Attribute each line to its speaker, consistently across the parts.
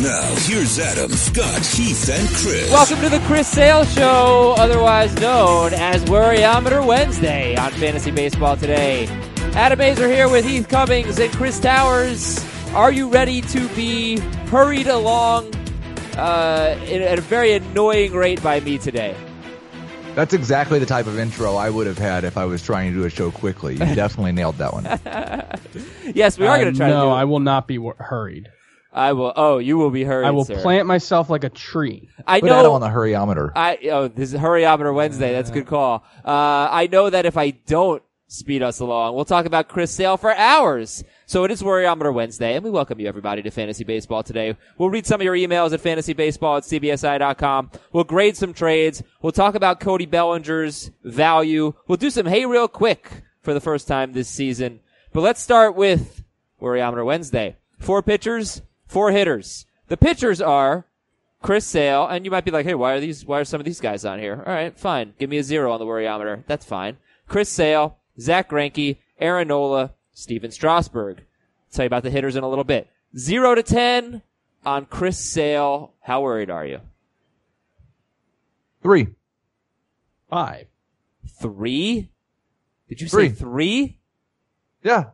Speaker 1: Now, here's Adam, Scott, Heath, and Chris.
Speaker 2: Welcome to the Chris Sale Show, otherwise known as Worryometer Wednesday on Fantasy Baseball today. Adam Aizer here with Heath Cummings and Chris Towers. Are you ready to be hurried along uh, at a very annoying rate by me today?
Speaker 3: That's exactly the type of intro I would have had if I was trying to do a show quickly. You definitely nailed that one.
Speaker 2: Yes, we are going to try
Speaker 4: Uh, no,
Speaker 2: to do it.
Speaker 4: I will not be wor- hurried.
Speaker 2: I will. Oh, you will be hurried.
Speaker 4: I will
Speaker 2: sir.
Speaker 4: plant myself like a tree.
Speaker 2: I
Speaker 3: Put Adam
Speaker 2: know.
Speaker 3: on the hurryometer.
Speaker 2: I oh, this is Hurryometer Wednesday. That's a good call. Uh, I know that if I don't speed us along, we'll talk about Chris Sale for hours. So it is Worryometer Wednesday, and we welcome you everybody to Fantasy Baseball today. We'll read some of your emails at fantasybaseball at cbsi.com. We'll grade some trades. We'll talk about Cody Bellinger's value. We'll do some hey real quick for the first time this season. But let's start with Worryometer Wednesday. Four pitchers, four hitters. The pitchers are Chris Sale, and you might be like, hey, why are these, why are some of these guys on here? All right, fine. Give me a zero on the worryometer. That's fine. Chris Sale, Zach Greinke, Aaron Nola, Stephen Strasburg. I'll tell you about the hitters in a little bit. Zero to ten on Chris Sale. How worried are you?
Speaker 3: Three.
Speaker 4: Five.
Speaker 2: Three? Did you
Speaker 3: Three.
Speaker 2: say three?
Speaker 3: Yeah.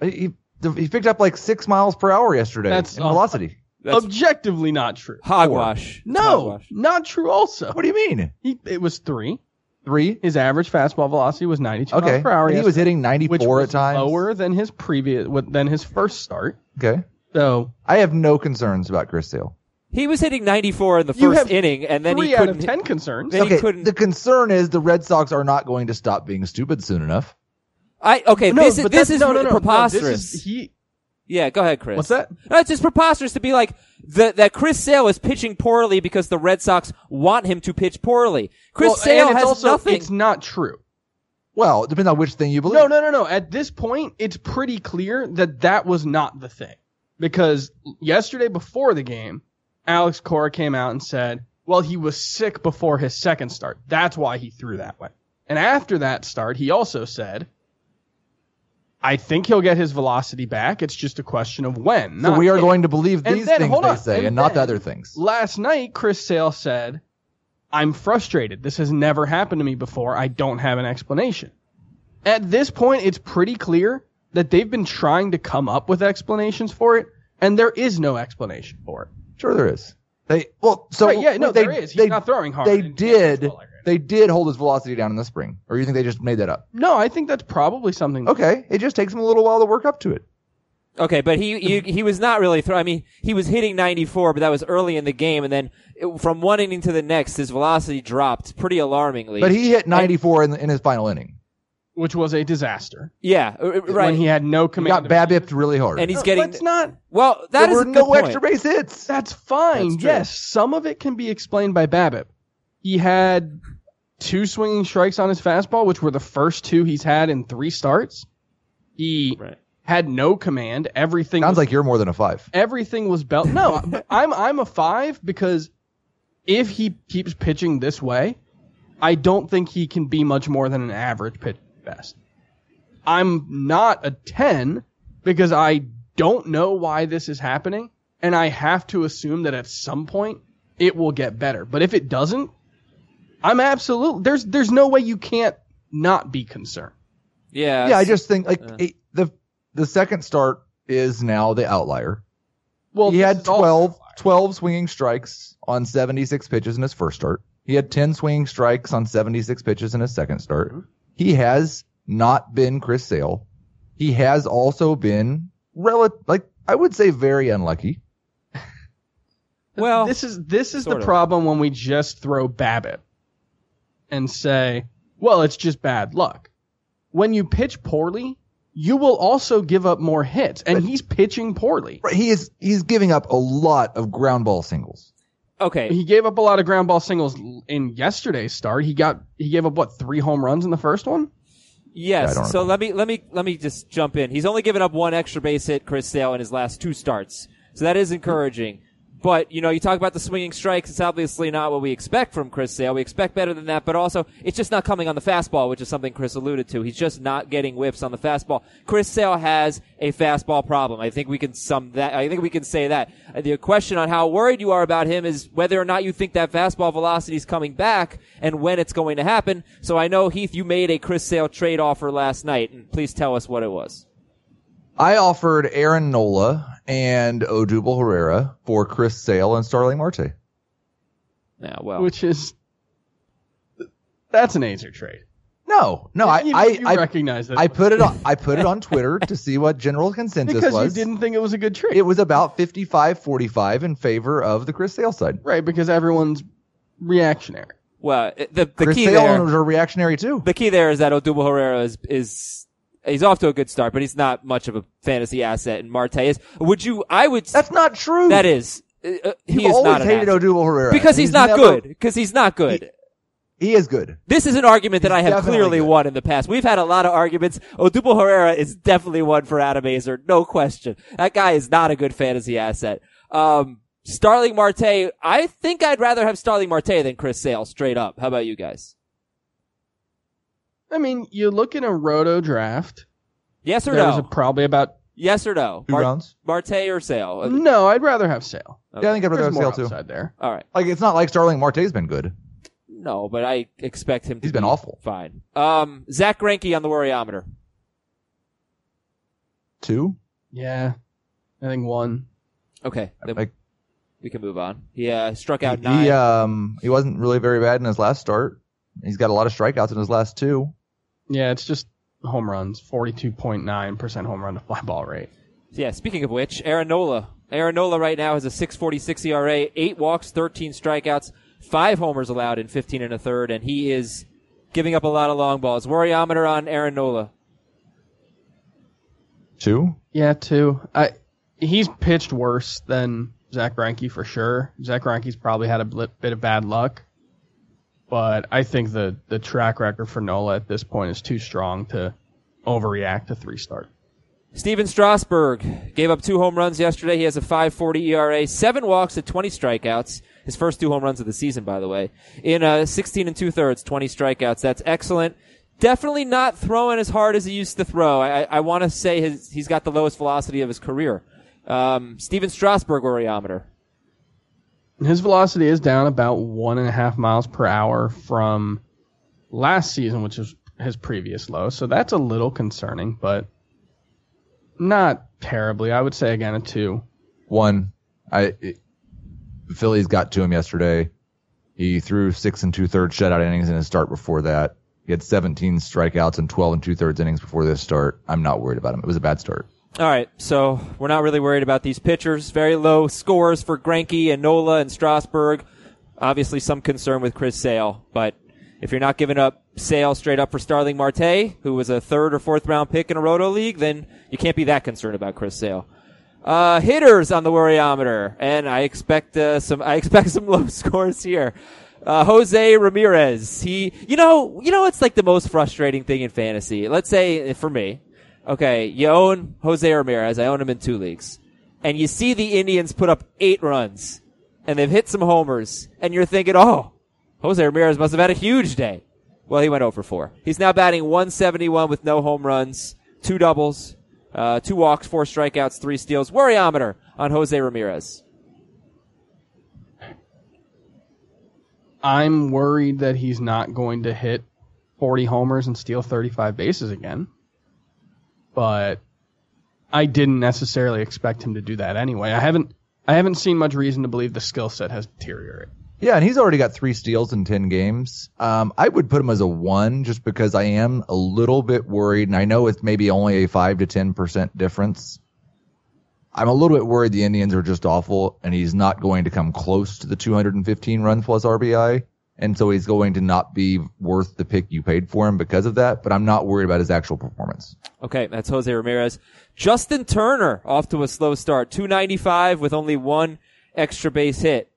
Speaker 3: He, he picked up like six miles per hour yesterday
Speaker 4: That's
Speaker 3: in
Speaker 4: a-
Speaker 3: velocity.
Speaker 2: That's
Speaker 4: Objectively not true.
Speaker 2: hogwash.
Speaker 4: No,
Speaker 2: Hogwash.
Speaker 4: not true. Also,
Speaker 3: What do you mean?
Speaker 4: he, it was three.
Speaker 3: Three?
Speaker 4: His average fastball velocity was 92
Speaker 3: Okay.
Speaker 4: miles per hour.
Speaker 3: And he was hitting 94
Speaker 4: which was
Speaker 3: at times.
Speaker 4: lower than his previous than his first start.
Speaker 3: Okay.
Speaker 4: So
Speaker 3: I have no concerns about Chris Sale.
Speaker 2: He was hitting 94 in the
Speaker 4: You
Speaker 2: first
Speaker 4: have
Speaker 2: inning, and then
Speaker 4: three
Speaker 2: he
Speaker 4: out
Speaker 2: couldn't.
Speaker 4: of ten concerns.
Speaker 2: Then he
Speaker 3: okay.
Speaker 2: couldn't-
Speaker 3: The concern is the Red Sox are not going to stop being stupid soon enough.
Speaker 2: I okay.
Speaker 4: no,
Speaker 2: this is this is
Speaker 4: no, no, no, no,
Speaker 2: preposterous.
Speaker 4: this is- he
Speaker 2: Yeah, go ahead, Chris.
Speaker 4: What's that?
Speaker 2: No, it's just preposterous to be like that. That Chris Sale is pitching poorly because the Red Sox want him to pitch poorly. Chris
Speaker 4: well,
Speaker 2: Sale
Speaker 4: and it's
Speaker 2: has
Speaker 4: also,
Speaker 2: nothing.
Speaker 4: It's not true.
Speaker 3: Well, it depends on which thing you believe.
Speaker 4: No, no, no, no. At this point, it's pretty clear that that was not the thing. Because yesterday before the game, Alex Cora came out and said, well, he was sick before his second start. That's why he threw that way. And after that start, he also said, I think he'll get his velocity back. It's just a question of when.
Speaker 3: So we are
Speaker 4: if."
Speaker 3: going to believe these
Speaker 4: then,
Speaker 3: things they
Speaker 4: on,
Speaker 3: say
Speaker 4: and
Speaker 3: and, not the other things.
Speaker 4: Last night, Chris Sale said, I'm frustrated. This has never happened to me before. I don't have an explanation. At this point, it's pretty clear that they've been trying to come up with explanations for it, and there is no explanation for it.
Speaker 3: Sure, there is. They well, so
Speaker 4: Right, yeah, no,
Speaker 3: they,
Speaker 4: there is. He's
Speaker 3: they-
Speaker 4: not throwing hard.
Speaker 3: They
Speaker 4: and he can't
Speaker 3: did.
Speaker 4: baseball like that.
Speaker 3: They did hold his velocity down in the spring, or you think they just made that up?
Speaker 4: No, I think that's probably something.
Speaker 3: Okay, it just takes him a little while to work up to it.
Speaker 2: okay, but he, he he was not really throw. I mean, he was hitting 94, but that was early in the game, and then it, from one inning to the next, his velocity dropped pretty alarmingly.
Speaker 3: But he hit 94 in, the, in his final inning.
Speaker 4: Which was a disaster.
Speaker 2: yeah, uh, uh, right.
Speaker 4: When he had no
Speaker 3: He
Speaker 4: command.
Speaker 3: got
Speaker 4: of-
Speaker 3: BABIP'd really hard.
Speaker 2: and he's
Speaker 4: No,
Speaker 2: getting
Speaker 4: Let's not.
Speaker 2: well. That
Speaker 3: there
Speaker 2: is
Speaker 3: were
Speaker 2: a good
Speaker 3: no
Speaker 2: point.
Speaker 3: extra base hits.
Speaker 4: That's fine.
Speaker 2: That's
Speaker 4: yes, some of it can be explained by BABIP. He had two swinging strikes on his fastball, which were the first two he's had in three starts. He
Speaker 2: Right.
Speaker 4: had no command. Everything
Speaker 3: Sounds
Speaker 4: was,
Speaker 3: like you're more than a five.
Speaker 4: everything was belt. No, I'm I'm a five because if he keeps pitching this way, I don't think he can be much more than an average pitch best. I'm not a 10 because I don't know why this is happening and I have to assume that at some point it will get better. But if it doesn't, I'm absolutely there's there's no way you can't not be concerned.
Speaker 2: Yeah,
Speaker 3: Yeah, I just think like it, the the second start is now the outlier.
Speaker 4: Well,
Speaker 3: he had
Speaker 4: is
Speaker 3: 12, 12 swinging strikes on 76 pitches in his first start. He had 10 swinging strikes on 76 pitches in his second start. Mm-hmm. He has not been Chris Sale. He has also been rel- like I would say very unlucky.
Speaker 2: well,
Speaker 4: this is this is the
Speaker 2: sort of.
Speaker 4: problem when we just throw BABIP and say, well, it's just bad luck. When you pitch poorly, you will also give up more hits, and he's pitching poorly.
Speaker 3: Right, He is he's giving up a lot of ground ball singles.
Speaker 2: okay.
Speaker 4: He gave up a lot of ground ball singles in yesterday's start. He got he gave up what three home runs in the first one.
Speaker 2: Yes.
Speaker 3: don't
Speaker 2: so let me let me let me just jump in. He's only given up one extra base hit, Chris Sale, in his last two starts. So that is encouraging. But you know, you talk about the swinging strikes. It's obviously not what we expect from Chris Sale. We expect better than that, but also it's just not coming on the fastball, which is something Chris alluded to. He's just not getting whiffs on the fastball. Chris Sale has a fastball problem. I think we can sum that. I think we can say that. Uh, The question on how worried you are about him is whether or not you think that fastball velocity is coming back and when it's going to happen. So I know Heath, you made a Chris Sale trade offer last night, and please tell us what it was.
Speaker 3: I offered Aaron Nola and Odubel Herrera for Chris Sale and Starling Marte.
Speaker 2: Yeah, well,
Speaker 4: which is that's an Aizer trade.
Speaker 3: No, no, I,
Speaker 4: you,
Speaker 3: I,
Speaker 4: you
Speaker 3: I,
Speaker 4: recognize that
Speaker 3: I put it on, I put it on Twitter to see what general consensus
Speaker 4: because
Speaker 3: was.
Speaker 4: you didn't think it was a good trade,
Speaker 3: It was about 55-45 in favor of the Chris Sale side.
Speaker 4: right? Because everyone's reactionary.
Speaker 2: well, it- the the
Speaker 3: Chris
Speaker 2: key
Speaker 3: Sale
Speaker 2: there,
Speaker 3: owners are reactionary too.
Speaker 2: the key there is that Odubel Herrera is is he's off to a good start, but he's not much of a fantasy asset, and Marte is. Would you? I would.
Speaker 3: That's not true.
Speaker 2: that is. Uh, uh, he
Speaker 3: You've
Speaker 2: is
Speaker 3: always
Speaker 2: not an
Speaker 3: hated
Speaker 2: asset.
Speaker 3: Odubel Herrera
Speaker 2: because he's, not
Speaker 3: never-
Speaker 2: good. Because he's not good.
Speaker 3: He is good.
Speaker 2: This is an argument that
Speaker 3: He's
Speaker 2: I have
Speaker 3: definitely
Speaker 2: clearly
Speaker 3: good.
Speaker 2: won in the past. We've had a lot of arguments. Odubel Herrera is definitely one for Adam Aizer, no question. That guy is not a good fantasy asset. Um, Starling Marte, I think I'd rather have Starling Marte than Chris Sale, straight up. How about you guys?
Speaker 4: I mean, you look in a roto draft.
Speaker 2: Yes or
Speaker 4: There's
Speaker 2: no?
Speaker 4: a, probably about
Speaker 2: yes or no?
Speaker 3: Two rounds?
Speaker 2: Marte or Sale? Uh,
Speaker 4: no. I'd rather have Sale.
Speaker 3: Yeah, I think I'd rather
Speaker 4: There's
Speaker 3: have
Speaker 4: more
Speaker 3: Sale too.
Speaker 4: upside there.
Speaker 2: All right.
Speaker 3: Like it's not like Starling Marte's been good.
Speaker 2: No, but I expect him to
Speaker 3: He's been
Speaker 2: be
Speaker 3: awful.
Speaker 2: Fine. Um, Zach Greinke on the worryometer.
Speaker 3: Two.
Speaker 4: Yeah, I think one.
Speaker 2: Okay. Then
Speaker 3: Like
Speaker 2: we can move on. He uh, struck out nine.
Speaker 3: he um he wasn't really very bad in his last start. He's got a lot of strikeouts in his last two.
Speaker 4: Yeah, it's just home runs. Forty-two point nine percent home run to fly ball rate.
Speaker 2: Yeah, speaking of which, Aaron Nola. Aaron Nola right now has a 646 ERA, 8 walks, 13 strikeouts, 5 homers allowed in 15 and a third, and he is giving up a lot of long balls. Worryometer on Aaron Nola.
Speaker 3: Two.
Speaker 4: Yeah, two. I he's pitched worse than Zach Greinke for sure. Zach Greinke's probably had a bit of bad luck, but I think the the track record for Nola at this point is too strong to overreact to three start.
Speaker 2: Stephen Strasburg gave up two home runs yesterday. He has a 540 ERA, 7 walks at 20 strikeouts. His first two home runs of the season, by the way. In uh, 16 and two thirds, 20 strikeouts. That's excellent. Definitely not throwing as hard as he used to throw. I, I, want to say his, he's got the lowest velocity of his career. Um, Stephen Strasburg worryometer.
Speaker 4: His velocity is down about one and a half miles per hour from last season, which is his previous low. So that's a little concerning, but not terribly. I would say again a two.
Speaker 3: One. I it, Phillies got to him yesterday. He threw six and two thirds shutout innings in his start before that. He had 17 strikeouts and 12 and two thirds innings before this start. I'm not worried about him. It was a bad start.
Speaker 2: All right, so we're not really worried about these pitchers. Very low scores for Greinke and Nola and Strasburg. Obviously, some concern with Chris Sale, but if you're not giving up Sale straight up for Starling Marte, who was a third or fourth round pick in a roto league, then you can't be that concerned about Chris Sale. Uh, hitters on the worryometer, and I expect uh, some. I expect some low scores here. Uh, Jose Ramirez. He, you know, you know, it's like the most frustrating thing in fantasy. Let's say for me, okay, you own Jose Ramirez. I own him in two leagues, and you see the Indians put up eight runs, and they've hit some homers, and you're thinking, oh, Jose Ramirez must have had a huge day. Well, he went over 4. He's now batting 171 with no home runs, two doubles, uh, two walks, four strikeouts, three steals. Worryometer on Jose Ramirez.
Speaker 4: I'm worried that he's not going to hit 40 homers and steal 35 bases again. But I didn't necessarily expect him to do that anyway. I haven't I haven't seen much reason to believe the skill set has deteriorated.
Speaker 3: Yeah, and he's already got three steals in 10 games. Um, I would put him as a one just because I am a little bit worried, and I know it's maybe only a 5 to 10% difference. I'm a little bit worried the Indians are just awful, and he's not going to come close to the 215 runs plus RBI, and so he's going to not be worth the pick you paid for him because of that, but I'm not worried about his actual performance.
Speaker 2: Okay, that's Jose Ramirez. Justin Turner off to a slow start. 295 with only one extra base hit.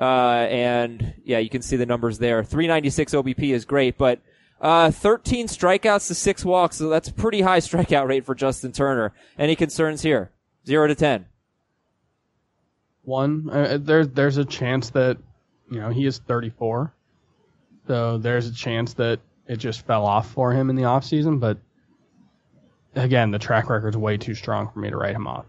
Speaker 2: Uh, and yeah, you can see the numbers there. 396 OBP is great, but Uh, 13 strikeouts to six walks, so that's a pretty high strikeout rate for Justin Turner. Any concerns here? Zero to 10.
Speaker 4: One, uh, there's there's a chance that you know he is 34, so there's a chance that it just fell off for him in the off season. But again, the track record's way too strong for me to write him off.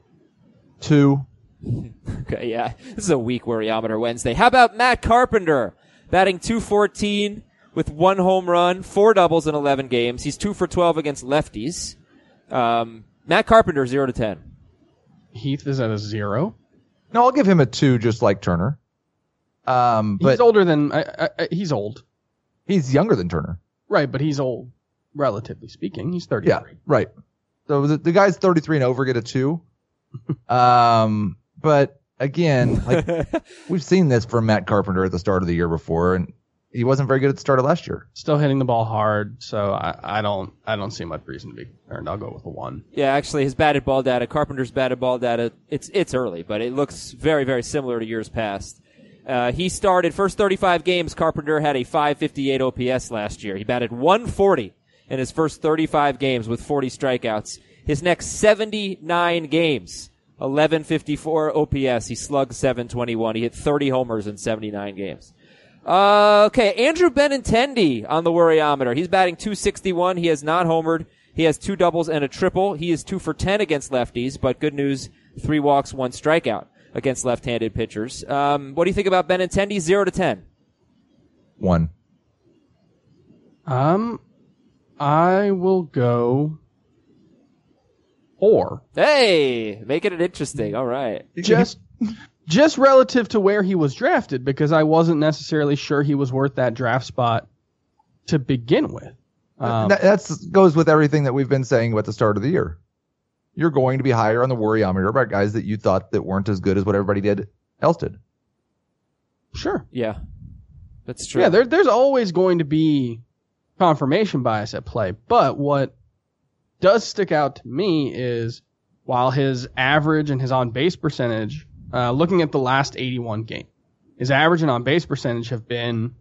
Speaker 3: Two.
Speaker 2: Okay, yeah. This is a weak worryometer Wednesday. How about Matt Carpenter? Batting 214 with one home run, four doubles in 11 games. He's two for 12 against lefties. Um, Matt Carpenter, zero to 10.
Speaker 4: Heath is at a zero.
Speaker 3: No, I'll give him a two, just like Turner. Um, but
Speaker 4: he's older than I, I, I, he's old,
Speaker 3: he's younger than Turner.
Speaker 4: right? But he's old, relatively speaking. He's 33.
Speaker 3: Yeah, right. So the, the guy's 33 and over get a two. um, but again, like we've seen this from Matt Carpenter at the start of the year before, and he wasn't very good at the start of last year.
Speaker 4: Still hitting the ball hard, so I, I don't I don't see much reason to be concerned. I'll go with a one.
Speaker 2: Yeah, actually, his batted ball data, Carpenter's batted ball data, it's it's early, but it looks very very similar to years past. Uh, he started first 35 games. Carpenter had a 558 OPS last year. He batted 140 in his first 35 games with 40 strikeouts. His next 79 games, 1154 OPS. He slugged 721. He hit 30 homers in 79 games. Uh, okay, Andrew Benintendi on the worryometer. He's batting 261. He has not homered. He has two doubles and a triple. He is two for 10 against lefties, but good news, three walks, one strikeout against left-handed pitchers. Um, what do you think about Benintendi? Zero to 10.
Speaker 3: One.
Speaker 4: Um, I will go four.
Speaker 2: Hey, making it interesting. All right.
Speaker 4: Just just relative to where he was drafted, because I wasn't necessarily sure he was worth that draft spot to begin with. Um,
Speaker 3: that that's, goes with everything that we've been saying at the start of the year. You're going to be higher on the worryometer about guys that you thought that weren't as good as what everybody did else did.
Speaker 4: sure.
Speaker 2: Yeah. That's true.
Speaker 4: Yeah, there, there's always going to be confirmation bias at play. But what does stick out to me is while his average and his on base percentage, uh, looking at the last 81 game, his average and on base percentage have been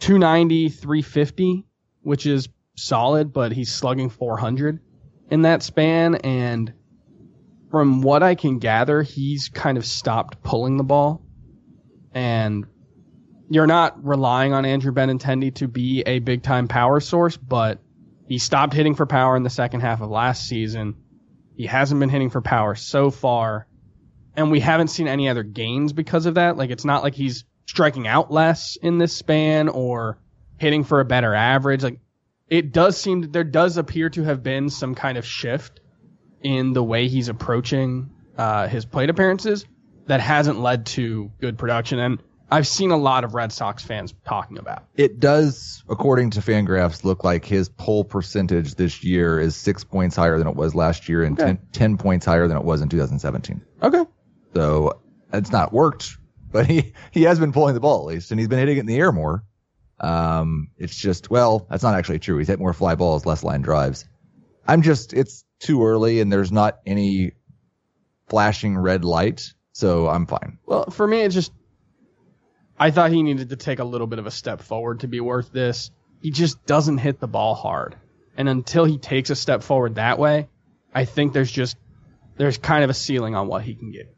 Speaker 4: 290, 350, which is solid, but he's slugging 400 in that span. And from what I can gather, he's kind of stopped pulling the ball. And you're not relying on Andrew Benintendi to be a big time power source, but he stopped hitting for power in the second half of last season. He hasn't been hitting for power so far, and we haven't seen any other gains because of that. Like it's not like he's striking out less in this span or hitting for a better average. Like it does seem that there does appear to have been some kind of shift in the way he's approaching uh, his plate appearances that hasn't led to good production. And I've seen a lot of Red Sox fans talking about.
Speaker 3: It does, according to Fangraphs, look like his pull percentage this year is six points higher than it was last year and
Speaker 4: Okay.
Speaker 3: ten, 10 points higher than it was in 2017.
Speaker 4: Okay.
Speaker 3: So it's not worked, but he, he has been pulling the ball at least, and he's been hitting it in the air more. Um, it's just, well, that's not actually true. He's hit more fly balls, less line drives. I'm just, it's too early and there's not any flashing red light, so I'm fine.
Speaker 4: Well, for me, it's just I thought he needed to take a little bit of a step forward to be worth this. He just doesn't hit the ball hard, and until he takes a step forward that way, I think there's just there's kind of a ceiling on what he can get.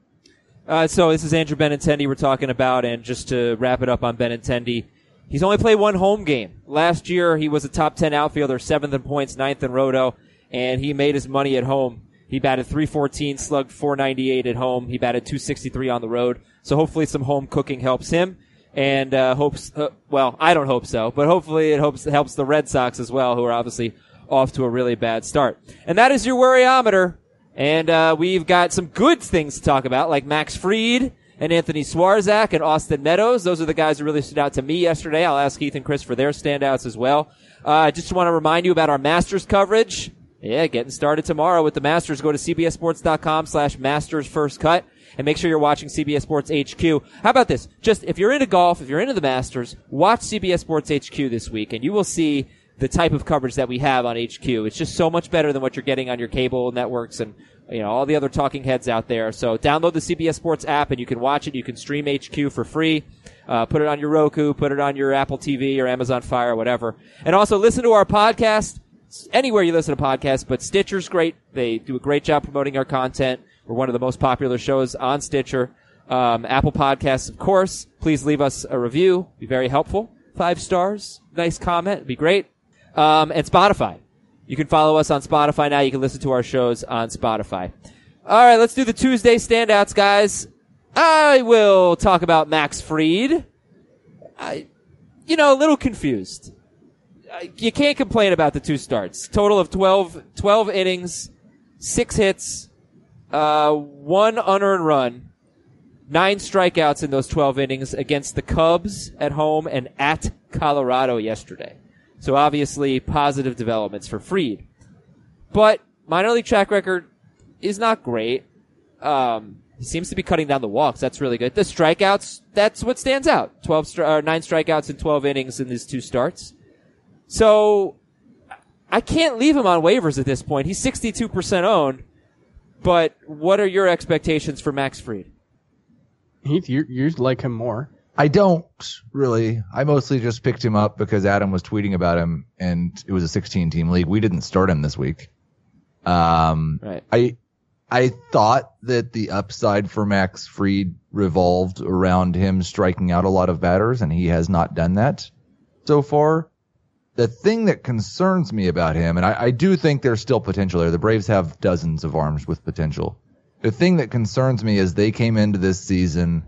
Speaker 2: Uh, so this is Andrew Benintendi we're talking about, and just to wrap it up on Benintendi, he's only played one home game. Last year, he was a top 10 outfielder, seventh in points, ninth in roto, and he made his money at home. He batted 314, slugged 498 at home. He batted 263 on the road. So hopefully some home cooking helps him. And, uh, hopes, uh, well, I don't hope so, but hopefully it hopes, helps the Red Sox as well, who are obviously off to a really bad start. And that is your worryometer. And uh, we've got some good things to talk about, like Max Fried and Anthony Swarzak and Austin Meadows. Those are the guys who really stood out to me yesterday. I'll ask Heath and Chris for their standouts as well. Uh, I just want to remind you about our Masters coverage. Yeah, getting started tomorrow with the Masters. Go to cbsports.com slash Masters First Cut and make sure you're watching CBS Sports HQ. How about this? Just if you're into golf, if you're into the Masters, watch CBS Sports HQ this week and you will see the type of coverage that we have on HQ. It's just so much better than what you're getting on your cable networks and you know all the other talking heads out there. So download the CBS Sports app and you can watch it. You can stream HQ for free. Uh, put it on your Roku, put it on your Apple TV or Amazon Fire, whatever. And also listen to our podcast anywhere you listen to podcasts, but Stitcher's great. They do a great job promoting our content. We're one of the most popular shows on Stitcher. Um, Apple Podcasts, of course. Please leave us a review. Be very helpful. Five stars. Nice comment. Be great. Um, and Spotify. You can follow us on Spotify now. You can listen to our shows on Spotify. All right, let's do the Tuesday standouts, guys. I will talk about Max Fried. I, you know, a little confused. You can't complain about the two starts. Total of 12, 12 innings, six hits, uh, one unearned run, nine strikeouts in those 12 innings against the Cubs at home and at Colorado yesterday. So obviously positive developments for Fried. But minor league track record is not great. Um, he seems to be cutting down the walks. That's really good. The strikeouts, that's what stands out. 12, stri- uh, nine strikeouts in 12 innings in these two starts. So I can't leave him on waivers at this point. He's 62% owned. But what are your expectations for Max Fried?
Speaker 4: Heath, you you like him more.
Speaker 3: I don't really. I mostly just picked him up because Adam was tweeting about him, and it was a 16 team league. We didn't start him this week. Um,
Speaker 2: Right.
Speaker 3: I I thought that the upside for Max Fried revolved around him striking out a lot of batters, and he has not done that so far. The thing that concerns me about him, and I, I do think there's still potential there. The Braves have dozens of arms with potential. The thing that concerns me is they came into this season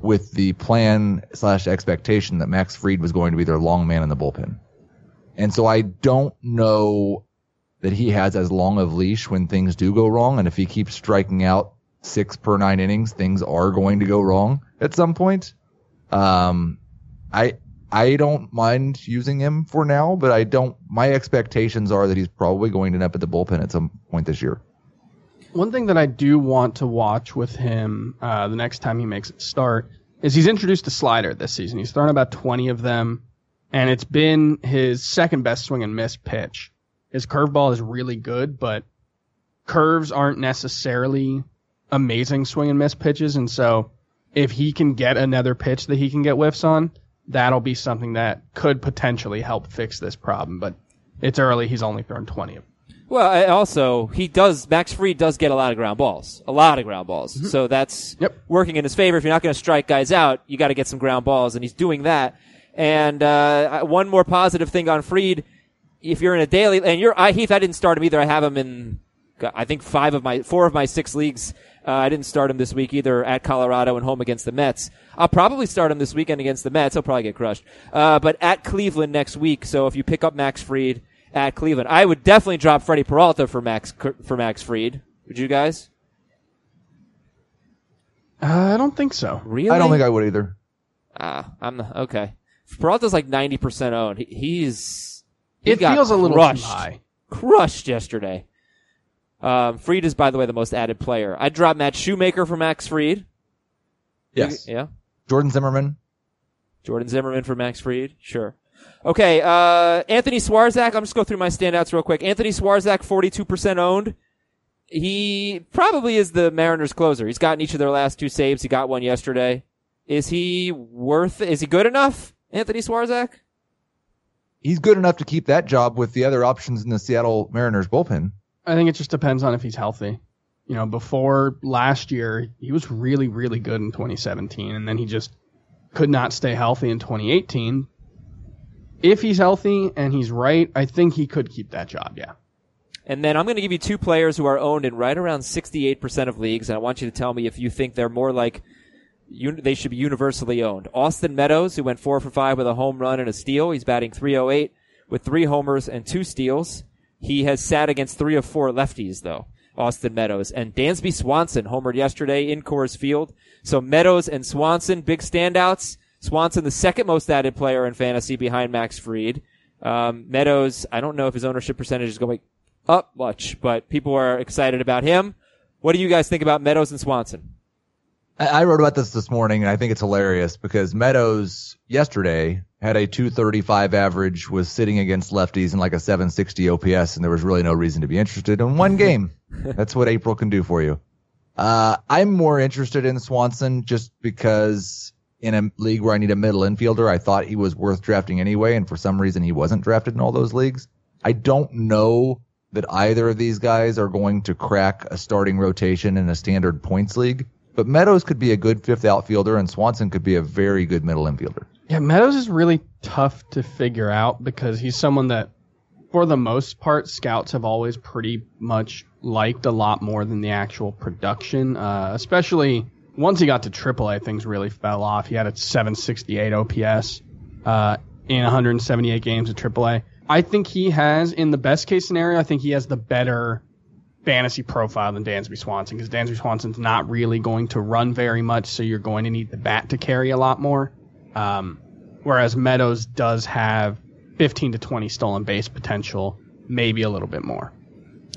Speaker 3: with the plan slash expectation that Max Fried was going to be their long man in the bullpen. And so I don't know that he has as long of leash when things do go wrong. And if he keeps striking out six per nine innings, things are going to go wrong at some point. Um, I, I don't mind using him for now, but I don't, my expectations are that he's probably going to end up at the bullpen at some point this year.
Speaker 4: One thing that I do want to watch with him uh, the next time he makes a start is he's introduced a slider this season. He's thrown about 20 of them, and it's been his second best swing and miss pitch. His curveball is really good, but curves aren't necessarily amazing swing and miss pitches, and so if he can get another pitch that he can get whiffs on, that'll be something that could potentially help fix this problem. But it's early; he's only thrown 20 of them.
Speaker 2: Well, I- also he does. Max Fried does get a lot of ground balls, a lot of ground balls. So that's
Speaker 4: Yep.
Speaker 2: working in his favor. If you're not going to strike guys out, you got to get some ground balls, and he's doing that. And uh, one more positive thing on Fried: if you're in a daily, and you're I, Heath, I didn't start him either. I have him in, I think five of my four of my six leagues. Uh, I didn't start him this week either at Colorado and home against the Mets. I'll probably start him this weekend against the Mets. He'll probably get crushed. Uh, but at Cleveland next week. So if you pick up Max Fried at Cleveland, I would definitely drop Freddie Peralta for Max for Max Fried. Would you guys?
Speaker 4: Uh, I don't think so.
Speaker 2: Really?
Speaker 3: I don't think I would either.
Speaker 2: Ah, I'm the, okay. Peralta's like ninety percent owned. He, he's he
Speaker 4: It
Speaker 2: got
Speaker 4: feels a little
Speaker 2: crushed,
Speaker 4: too high.
Speaker 2: crushed yesterday. Um, Fried is, by the way, the most added player. I dropped Matt Shoemaker for Max Fried.
Speaker 3: Yes.
Speaker 2: Yeah.
Speaker 3: Jordan Zimmermann.
Speaker 2: Jordan Zimmermann for Max Fried. Sure. Okay. Uh, Anthony Swarzak. I'm just go through my standouts real quick. Anthony Swarzak, 42% owned. He probably is the Mariners closer. He's gotten each of their last two saves. He got one yesterday. Is he worth, is he good enough? Anthony Swarzak?
Speaker 3: He's good enough to keep that job with the other options in the Seattle Mariners bullpen.
Speaker 4: I think it just depends on if he's healthy. You know, before last year, he was really, really good in 2017, and then he just could not stay healthy in 2018. If he's healthy and he's right, I think he could keep that job, yeah.
Speaker 2: And then I'm going to give you two players who are owned in right around 68% of leagues, and I want you to tell me if you think they're more like un- they should be universally owned. Austin Meadows, who went four for five with a home run and a steal. He's batting 308 with three homers and two steals. He has sat against three of four lefties, though. Austin Meadows and Dansby Swanson homered yesterday in Coors Field. So Meadows and Swanson, big standouts. Swanson, the second most added player in fantasy behind Max Fried. Um, Meadows, I don't know if his ownership percentage is going up much, but people are excited about him. What do you guys think about Meadows and Swanson?
Speaker 3: I, I wrote about this this morning, and I think it's hilarious because Meadows yesterday had a 235 average, was sitting against lefties in like a 760 OPS, and there was really no reason to be interested in one game. That's what April can do for you. Uh, I'm more interested in Swanson just because in a league where I need a middle infielder, I thought he was worth drafting anyway, and for some reason he wasn't drafted in all those leagues. I don't know that either of these guys are going to crack a starting rotation in a standard points league, but Meadows could be a good fifth outfielder and Swanson could be a very good middle infielder.
Speaker 4: Yeah, Meadows is really tough to figure out because he's someone that, for the most part, scouts have always pretty much liked a lot more than the actual production. Uh, especially once he got to AAA, things really fell off. He had a 768 OPS uh, in 178 games at AAA. I think he has, in the best case scenario, I think he has the better fantasy profile than Dansby Swanson because Dansby Swanson's not really going to run very much, so you're going to need the bat to carry a lot more. Um, whereas Meadows does have 15 to 20 stolen base potential, maybe a little bit more.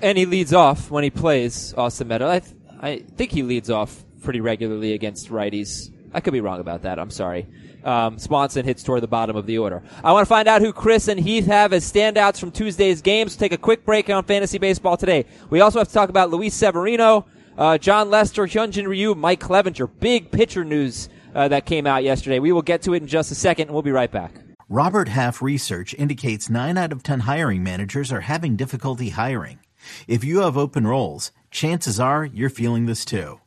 Speaker 2: And he leads off when he plays Austin Meadows. I, th- I think he leads off pretty regularly against righties. I could be wrong about that. I'm sorry. Um, Swanson hits toward the bottom of the order. I want to find out who Chris and Heath have as standouts from Tuesday's games. Take a quick break on fantasy baseball today. We also have to talk about Luis Severino, uh, Jon Lester, Hyunjin Ryu, Mike Clevinger. Big pitcher news uh, that came out yesterday. We will get to it in just a second, and we'll be right back.
Speaker 5: Robert Half research indicates 9 out of 10 hiring managers are having difficulty hiring. If you have open roles, chances are you're feeling this too.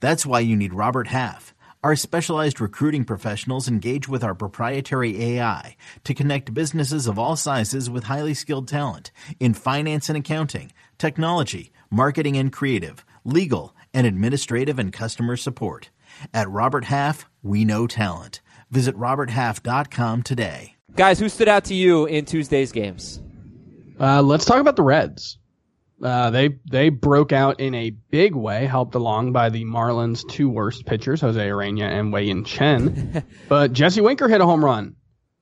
Speaker 5: That's why you need Robert Half. Our specialized recruiting professionals engage with our proprietary AI to connect businesses of all sizes with highly skilled talent in finance and accounting, technology, marketing and creative, legal, and administrative and customer support. At Robert Half, we know talent. Visit RobertHalf.com today.
Speaker 2: Guys, who stood out to you in Tuesday's games?
Speaker 4: Uh, let's talk about the Reds. Uh, they they broke out in a big way, helped along by the Marlins' two worst pitchers, Jose Urena and Wei Yin Chen. but Jesse Winker hit a home run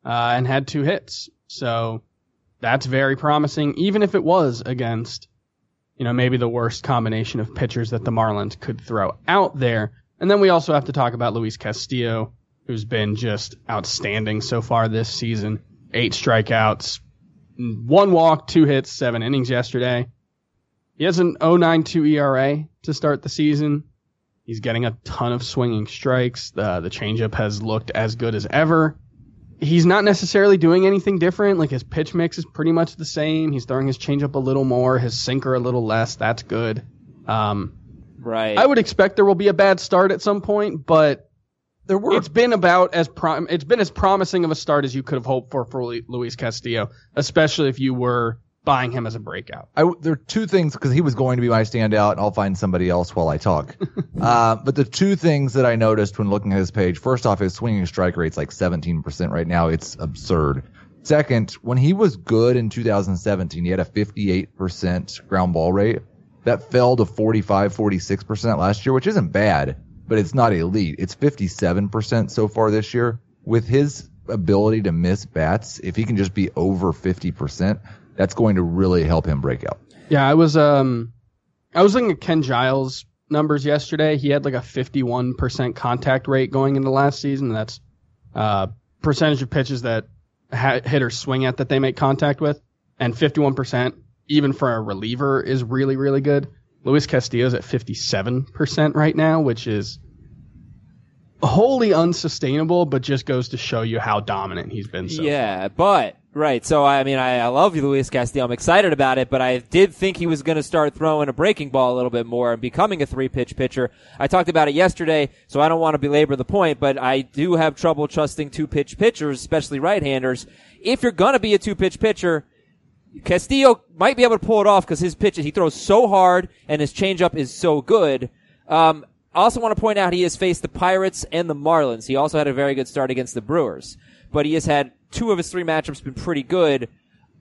Speaker 4: uh, and had two hits, so that's very promising. Even if it was against, you know, maybe the worst combination of pitchers that the Marlins could throw out there. And then we also have to talk about Luis Castillo, who's been just outstanding so far this season. Eight strikeouts, one walk, two hits, seven innings yesterday. He has an 0.92 ERA to start the season. He's getting a ton of swinging strikes. The the changeup has looked as good as ever. He's not necessarily doing anything different. Like his pitch mix is pretty much the same. He's throwing his changeup a little more, his sinker a little less. That's good. Um,
Speaker 2: Right.
Speaker 4: I would expect there will be a bad start at some point, but
Speaker 3: There were
Speaker 4: it's been about as prom- it's been as promising of a start as you could have hoped for for Luis Castillo, especially if you were buying him as a breakout.
Speaker 3: I, there are two things because he was going to be my standout, and I'll find somebody else while I talk. uh, but the two things that I noticed when looking at his page, first off, his swinging strike rate's like 17% right now. It's absurd. Second, when he was good in 2017, he had a 58% ground ball rate. That fell to 45, 46% last year, which isn't bad, but it's not elite. It's 57% so far this year. With his ability to miss bats, if he can just be over 50%, that's going to really help him break out.
Speaker 4: Yeah, I was um I was looking at Ken Giles numbers yesterday. He had like a 51% contact rate going into last season. That's uh percentage of pitches that ha- hitters swing at that they make contact with, and 51% even for a reliever is really really good. Luis Castillo's at 57% right now, which is wholly unsustainable, but just goes to show you how dominant he's been so
Speaker 2: yeah, but right. So I mean, I, I love Luis Castillo. I'm excited about it, but I did think he was going to start throwing a breaking ball a little bit more and becoming a three pitch pitcher. I talked about it yesterday, so I don't want to belabor the point, but I do have trouble trusting two pitch pitchers, especially right handers. If you're going to be a two pitch pitcher. Castillo might be able to pull it off because his pitches, he throws so hard and his changeup is so good. Um, I also want to point out he has faced the Pirates and the Marlins. He also had a very good start against the Brewers, but he has had two of his three matchups been pretty good.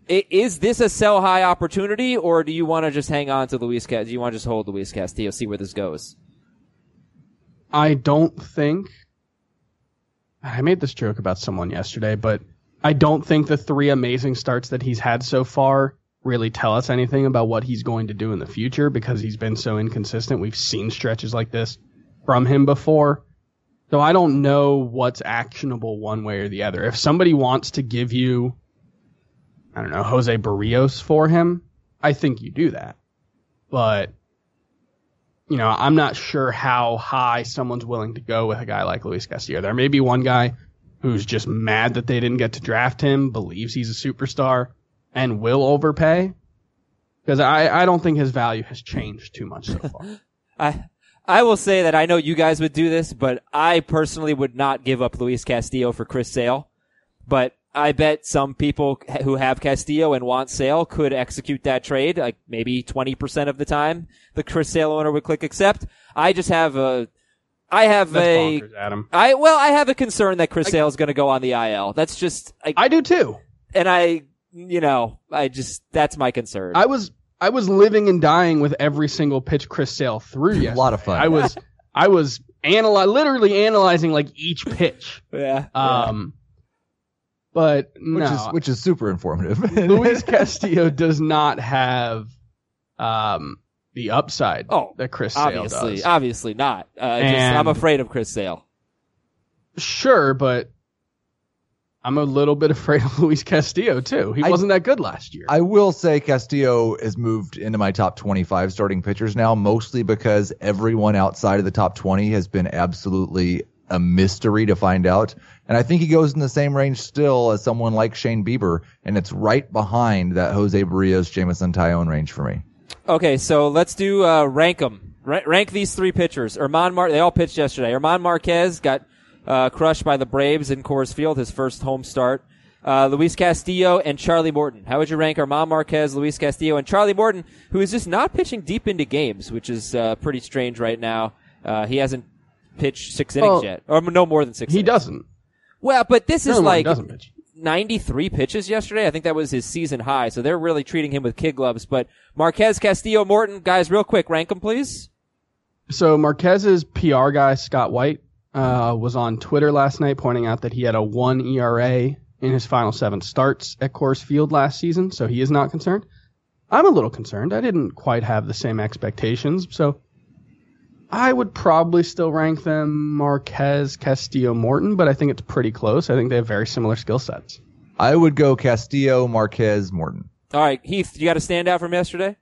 Speaker 2: Is this a sell high opportunity, or do you want to just hang on to Luis? Ca- do you want to just hold Luis Castillo, see where this goes?
Speaker 4: I don't think I made this joke about someone yesterday, but I don't think the three amazing starts that he's had so far really tell us anything about what he's going to do in the future because he's been so inconsistent. We've seen stretches like this from him before. So I don't know what's actionable one way or the other. If somebody wants to give you I don't know, Jose Berrios for him, I think you do that. But you know, I'm not sure how high someone's willing to go with a guy like Luis Castillo. There may be one guy who's just mad that they didn't get to draft him, believes he's a superstar, and will overpay. Because I, I don't think his value has changed too much so far.
Speaker 2: I I will say that I know you guys would do this, but I personally would not give up Luis Castillo for Chris Sale. But I bet some people who have Castillo and want Sale could execute that trade, like maybe 20% of the time. The Chris Sale owner would click accept. I just have a, I have
Speaker 4: That's
Speaker 2: a,
Speaker 4: bonkers, Adam.
Speaker 2: I, well, I have a concern that Chris Sale is going to go on the IL. That's just, I,
Speaker 4: I do too.
Speaker 2: and I, you know, I just, that's my concern.
Speaker 4: I was I was living and dying with every single pitch Chris Sale threw yesterday.
Speaker 3: A lot of fun.
Speaker 4: I was I was analy- literally analyzing like each pitch.
Speaker 2: yeah.
Speaker 4: Um, but
Speaker 3: which is which is super informative.
Speaker 4: Luis Castillo does not have um the upside
Speaker 2: Oh,
Speaker 4: that Chris Sale
Speaker 2: obviously,
Speaker 4: does.
Speaker 2: obviously not. Uh, just, I'm afraid of Chris Sale.
Speaker 4: Sure, but I'm a little bit afraid of Luis Castillo too. He
Speaker 3: I-
Speaker 4: wasn't that good last year.
Speaker 3: I will say Castillo has moved into my top 25 starting pitchers now, mostly because everyone outside of the top 20 has been absolutely a mystery to find out. And I think he goes in the same range still as someone like Shane Bieber, and it's right behind that Jose Berrios, Jameson Taillon range for me.
Speaker 2: Okay, so let's do uh, rank them. Ra- rank these three pitchers. German Mar- they all pitched yesterday. German Marquez got uh, crushed by the Braves in Coors Field, his first home start. Uh, Luis Castillo and Charlie Morton. How would you rank German Marquez, Luis Castillo, and Charlie Morton, who is just not pitching deep into games, which is uh, pretty strange right now. Uh, he hasn't pitched six innings
Speaker 4: Well,
Speaker 2: yet, or no more than six.
Speaker 4: he
Speaker 2: innings.
Speaker 4: doesn't.
Speaker 2: Well, but this is
Speaker 4: Charlie
Speaker 2: like
Speaker 4: doesn't pitch.
Speaker 2: 93 pitches yesterday. I think that was his season high. So they're really treating him with kid gloves. But Marquez, Castillo, Morton, guys, real quick, rank them, please.
Speaker 4: So Marquez's PR guy Scott White uh, was on Twitter last night pointing out that he had a one ERA in his final seven starts at Coors Field last season, so he is not concerned. I'm a little concerned. I didn't quite have the same expectations, so I would probably still rank them Marquez, Castillo, Morton, but I think it's pretty close. I think they have very similar skill sets.
Speaker 3: I would go Castillo, Marquez, Morton.
Speaker 2: All right, Heath, you got a standout from yesterday?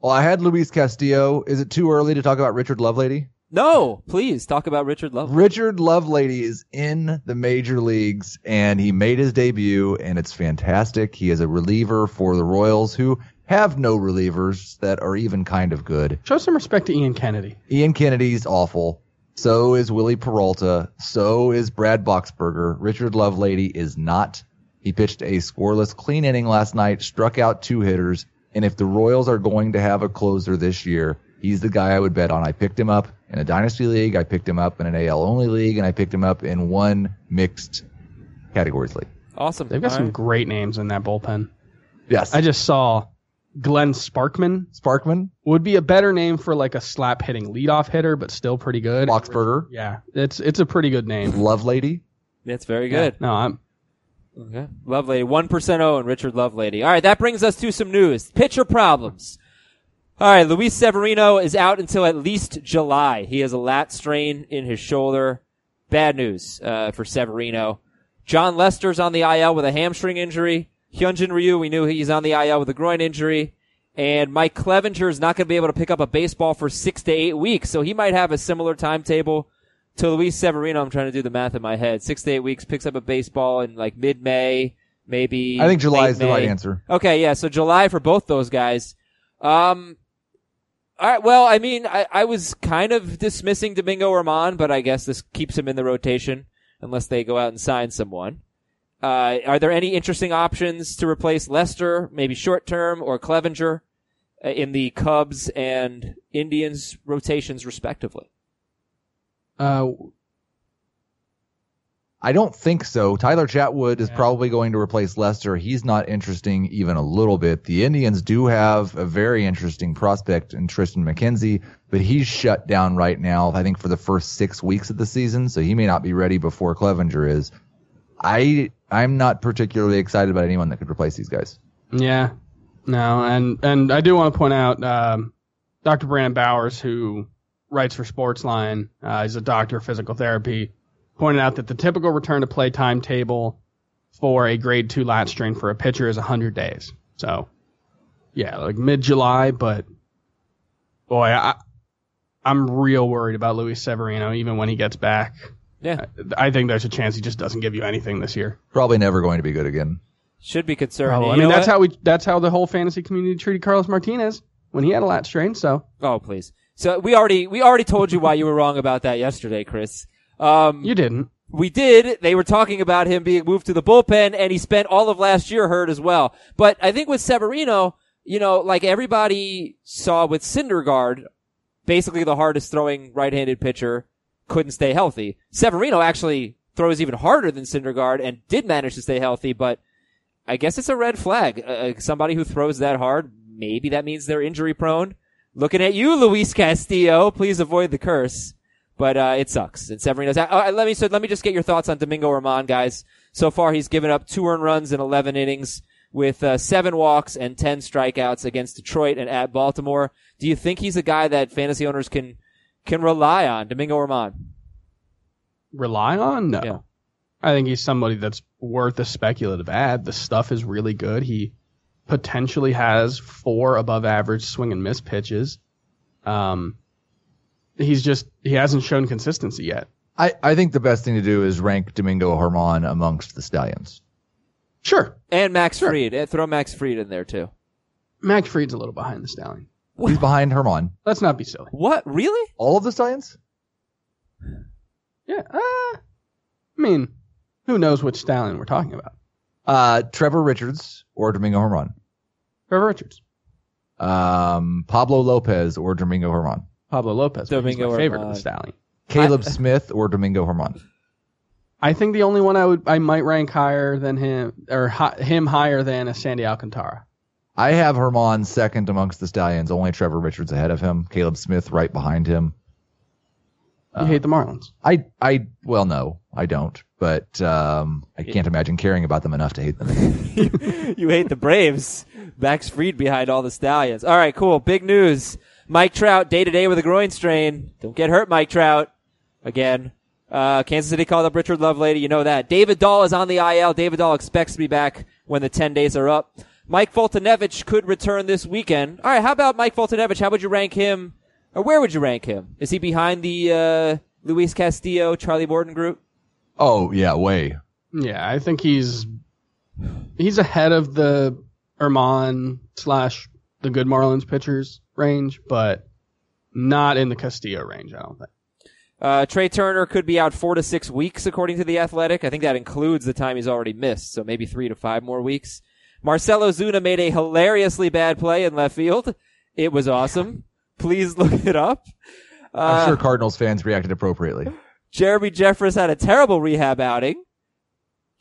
Speaker 3: Well, I had Luis Castillo. Is it too early to talk about Richard Lovelady?
Speaker 2: No, please talk about Richard Love.
Speaker 3: Richard Lovelady is in the major leagues and he made his debut and it's fantastic. He is a reliever for the Royals who have no relievers that are even kind of good.
Speaker 4: Show some respect to Ian Kennedy.
Speaker 3: Ian Kennedy's awful. So is Wily Peralta. So is Brad Boxberger. Richard Lovelady is not. He pitched a scoreless clean inning last night, struck out two hitters, and if the Royals are going to have a closer this year, he's the guy I would bet on. I picked him up in a dynasty league, I picked him up in an AL only league, and I picked him up in one mixed categories league.
Speaker 2: Awesome.
Speaker 4: They've got
Speaker 2: All
Speaker 4: some
Speaker 2: right.
Speaker 4: great names in that bullpen.
Speaker 3: Yes.
Speaker 4: I just saw Glenn Sparkman
Speaker 3: Sparkman,
Speaker 4: would be a better name for like a slap hitting leadoff hitter, but still pretty good.
Speaker 3: Boxberger,
Speaker 4: Yeah, it's it's a pretty good name.
Speaker 3: Lovelady.
Speaker 2: That's very good.
Speaker 4: No, I'm
Speaker 2: Okay. Lovelady, 1% O and Richard Lovelady. All right, that brings us to some news. Pitcher problems. All right, Luis Severino is out until at least July. He has a lat strain in his shoulder. Bad news uh, for Severino. Jon Lester's on the IL with a hamstring injury. Hyunjin Ryu, we knew he's on the IL with a groin injury. And Mike Clevinger is not going to be able to pick up a baseball for six to eight weeks, so he might have a similar timetable to Luis Severino. I'm trying to do the math in my head. Six to eight weeks, picks up a baseball in like mid-May, maybe.
Speaker 3: I think July is the right answer.
Speaker 2: Okay, yeah, so July for both those guys. Um, all right, well, I mean, I, I was kind of dismissing Domingo German, but I guess this keeps him in the rotation unless they go out and sign someone. Uh, are there any interesting options to replace Lester, maybe short term, or Clevinger uh, in the Cubs and Indians rotations, respectively?
Speaker 4: uh,
Speaker 3: I don't think so. Tyler Chatwood is probably going to replace Lester. He's not interesting even a little bit. The Indians do have a very interesting prospect in Triston McKenzie, but he's shut down right now, I think for the first six weeks of the season, so he may not be ready before Clevinger is. I, I'm not particularly excited about anyone that could replace these guys.
Speaker 4: yeah, no, and and I do want to point out um, Dr. Brandon Bowers, who writes for Sportsline, uh, he's a doctor of physical therapy, pointed out that the typical return to play timetable for a grade two lat strain for a pitcher is 100 days. So, yeah, like mid July, but boy, I I'm real worried about Luis Severino even when he gets back.
Speaker 2: Yeah.
Speaker 4: I think there's a chance he just doesn't give you anything this year.
Speaker 3: Probably never going to be good again.
Speaker 2: Should be concerned.
Speaker 4: Probably.
Speaker 2: You
Speaker 4: I mean, that's
Speaker 2: what?
Speaker 4: how we that's how the whole fantasy community treated Carlos Martinez when he had a lat strain. So
Speaker 2: Oh, please. So we already we already told you why you were wrong about that yesterday, Chris. Um,
Speaker 4: you didn't.
Speaker 2: we did. They were talking about him being moved to the bullpen, and he spent all of last year hurt as well. But I think with Severino, you know, like everybody saw with Syndergaard, basically the hardest throwing right-handed pitcher couldn't stay healthy. Severino actually throws even harder than Syndergaard and did manage to stay healthy, but I guess it's a red flag. Uh, somebody who throws that hard, maybe that means they're injury prone. Looking at you, Luis Castillo. Please avoid the curse. But uh, it sucks. And Severino's. Uh, let me so let me just get your thoughts on Domingo German, guys. So far, he's given up two earned runs in 11 innings with uh, seven walks and 10 strikeouts against Detroit and at Baltimore. Do you think he's a guy that fantasy owners can can rely on, Domingo German?
Speaker 4: Rely on? No.
Speaker 2: Yeah.
Speaker 4: I think he's somebody that's worth a speculative ad. The stuff is really good. He potentially has four above average swing and miss pitches. Um, he's just he hasn't shown consistency yet.
Speaker 3: I, I think the best thing to do is rank Domingo German amongst the Stallions.
Speaker 4: Sure,
Speaker 2: And Max Fried. Uh, Throw Max Fried in there too.
Speaker 4: Max Fried's a little behind the stallion.
Speaker 3: He's behind German.
Speaker 4: Let's not be silly.
Speaker 2: What? Really?
Speaker 3: All of the Stallions?
Speaker 4: Yeah. Uh, I mean, who knows which stallion we're talking about?
Speaker 3: Uh, Trevor Richards or Domingo German.
Speaker 4: Trevor Richards,
Speaker 3: Um, Pablo Lopez or Domingo German.
Speaker 4: Pablo Lopez. but
Speaker 2: Domingo
Speaker 4: my favorite of the stallion.
Speaker 3: Caleb Smith or Domingo German.
Speaker 4: I think the only one I would I might rank higher than him or hi, him higher than is Sandy Alcantara.
Speaker 3: I have German second amongst the Stallions, only Trevor Richards ahead of him. Caleb Smith right behind him.
Speaker 4: You hate the Marlins.
Speaker 3: I, I, well, no, I don't, but, um, I can't imagine caring about them enough to hate them.
Speaker 2: you hate the Braves. Max Fried behind all the Stallions. All right, cool. Big news. Mike Trout day to day with a groin strain. Don't get hurt, Mike Trout. Again. Uh, Kansas City called up Richard Lovelady. You know that. David Dahl is on the IL. David Dahl expects to be back when the 10 days are up. Mike Foltynewicz could return this weekend. All right, how about Mike Foltynewicz? How would you rank him? Or where would you rank him? Is he behind the uh, Luis Castillo, Charlie Morton group?
Speaker 3: oh, yeah, way.
Speaker 4: Yeah, I think he's he's ahead of the German slash the good Marlins pitchers range, but not in the Castillo range. I don't think.
Speaker 2: Uh, Trea Turner could be out four to six weeks, according to the Athletic. I think that includes the time he's already missed, so maybe three to five more weeks. Marcell Ozuna made a hilariously bad play in left field. It was awesome. Please look it up.
Speaker 3: I'm
Speaker 2: Uh,
Speaker 3: sure Cardinals fans reacted appropriately.
Speaker 2: Jeremy Jeffress had a terrible rehab outing.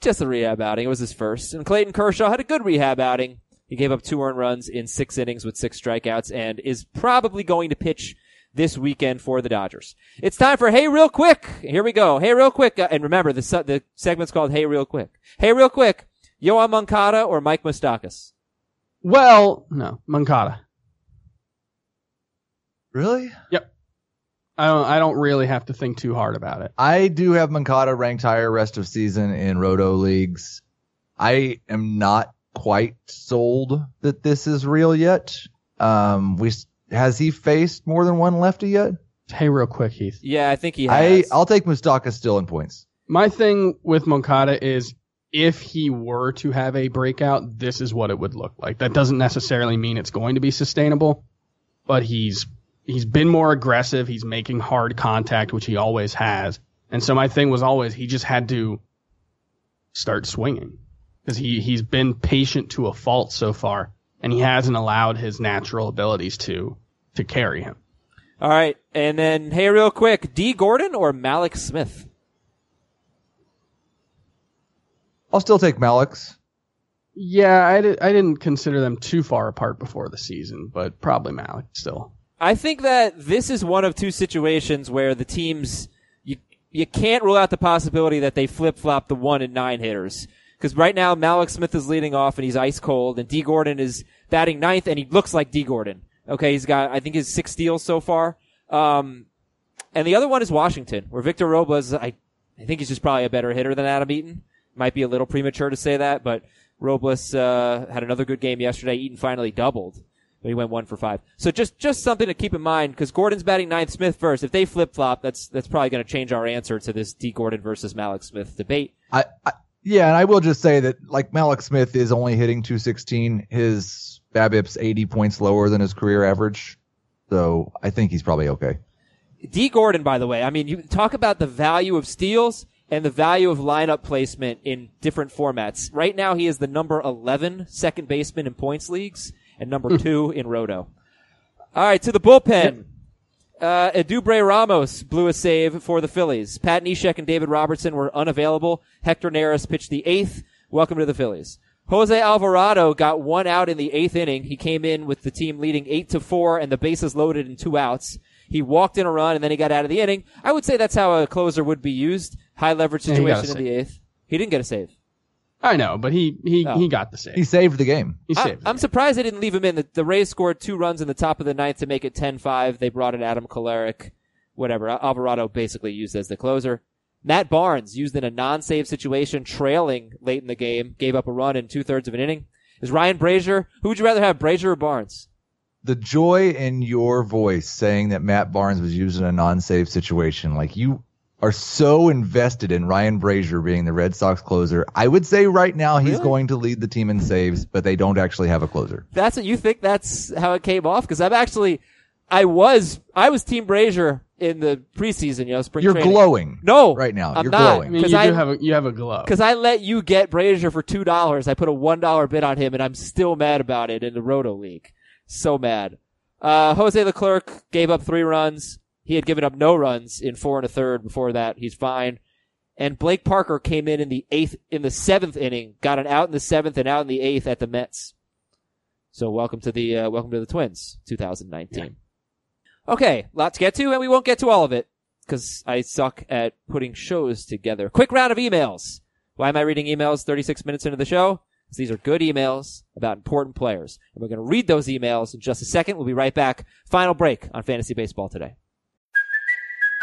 Speaker 2: Just a rehab outing. It was his first. And Clayton Kershaw had a good rehab outing. He gave up two earned runs in six innings with six strikeouts and is probably going to pitch this weekend for the Dodgers. It's time for Hey Real Quick. Here we go. Hey Real Quick. Uh, and remember, the, se- the segment's called Hey Real Quick. Hey Real Quick. Yoan Moncada or Mike Moustakas?
Speaker 4: Well, no, Moncada.
Speaker 3: Really? Yep.
Speaker 4: I don't. I don't really have to think too hard about it.
Speaker 3: I do have Moncada ranked higher rest of season in roto leagues. I am not quite sold that this is real yet. Um, we has he faced more than one lefty yet?
Speaker 4: Hey, real quick, Heath.
Speaker 2: Yeah, I think he
Speaker 3: I. I'll take Moustakas still in points.
Speaker 4: My thing with Moncada is if he were to have a breakout, this is what it would look like. That doesn't necessarily mean it's going to be sustainable, but he's he's been more aggressive. He's making hard contact, which he always has. And so my thing was always he just had to start swinging because he he's been patient to a fault so far, and he hasn't allowed his natural abilities to to carry him.
Speaker 2: All right. And then, hey, real quick, Dee Gordon or Mallex Smith?
Speaker 3: I'll still take Mallex.
Speaker 4: Yeah, I, di- I didn't consider them too far apart before the season, but probably Malik still.
Speaker 2: I think that this is one of two situations where the teams you you can't rule out the possibility that they flip flop the one and nine hitters because right now Mallex Smith is leading off and he's ice cold, and Dee Gordon is batting ninth and he looks like Dee Gordon. Okay, he's got I think his six steals so far. Um, and the other one is Washington, where Victor Robles I I think he's just probably a better hitter than Adam Eaton. Might be a little premature to say that, but Robles uh, had another good game yesterday. Eaton finally doubled. But he went one for five. So just just something to keep in mind because Gordon's batting ninth, Smith first. If they flip flop, that's that's probably going to change our answer to this Dee Gordon versus Mallex Smith debate.
Speaker 3: I, I yeah, and I will just say that like Mallex Smith is only hitting 216. His BABIP's 80 points lower than his career average, so I think he's probably okay.
Speaker 2: Dee Gordon, by the way, I mean, you talk about the value of steals and the value of lineup placement in different formats. Right now, he is the number 11 second baseman in points leagues and number hmm. two in Roto. All right, to the bullpen. Uh, Edubray Ramos blew a save for the Phillies. Pat Neshek and David Robertson were unavailable. Hector Neris pitched the eighth. Welcome to the Phillies. Jose Alvarado got one out in the eighth inning. He came in with the team leading eight to four and the bases loaded and two outs. He walked in a run and then he got out of the inning. I would say that's how a closer would be used. High leverage
Speaker 4: Yeah,
Speaker 2: situation in the eighth. He didn't get a save.
Speaker 4: I know, but he he
Speaker 2: Oh.
Speaker 4: he got the save.
Speaker 3: He saved the game.
Speaker 4: He
Speaker 2: I,
Speaker 4: saved.
Speaker 2: I'm
Speaker 4: it.
Speaker 2: surprised they didn't leave him in. The, the Rays scored two runs in the top of the ninth to make it 10-5. They brought in Adam Kolarek. Whatever. Alvarado basically used as the closer. Matt Barnes used in a non-save situation, trailing late in the game, gave up a run in two thirds of an inning. Is Ryan Brasier? Who would you rather have, Brasier or Barnes?
Speaker 3: The joy in your voice saying that Matt Barnes was used in a non-save situation, like you are so invested in Ryan Brasier being the Red Sox closer. I would say right now he's
Speaker 2: Really?
Speaker 3: going to lead the team in saves, but they don't actually have a closer.
Speaker 2: That's what you think? That's how it came off? Because I'm actually, I was, I was Team Brasier in the preseason. You know, spring
Speaker 3: You're
Speaker 2: training.
Speaker 3: glowing.
Speaker 2: No,
Speaker 3: right now.
Speaker 2: I'm
Speaker 3: You're
Speaker 2: not.
Speaker 4: I
Speaker 3: glowing.
Speaker 4: mean,
Speaker 2: 'cause
Speaker 4: you
Speaker 2: I-
Speaker 4: do have a you have a glove.
Speaker 2: Because I let you get Brasier for two dollars. I put a one dollar bid on him, and I'm still mad about it in the Roto League. So mad. Uh, Jose Leclerc gave up three runs. He had given up no runs in four and a third before that. He's fine. And Blake Parker came in in the eighth, in the seventh inning, got an out in the seventh and out in the eighth at the Mets. So welcome to the uh, welcome to the Twins, 2019. Okay, lot to get to, and we won't get to all of it because I suck at putting shows together. Quick round of emails. Why am I reading emails 36 minutes into the show? Because these are good emails about important players. And we're going to read those emails in just a second. We'll be right back. Final break on Fantasy Baseball today.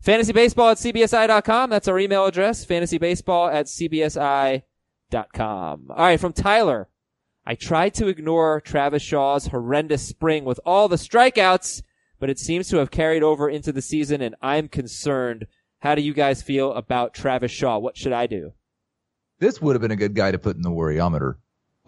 Speaker 2: Fantasy Baseball at CBSI.com. That's our email address. Fantasy Baseball at CBSI.com. All right, from Tyler. I tried to ignore Travis Shaw's horrendous spring with all the strikeouts, but it seems to have carried over into the season and I'm concerned. How do you guys feel about Travis Shaw? What should I do?
Speaker 3: this would have been a good guy to put in the worryometer.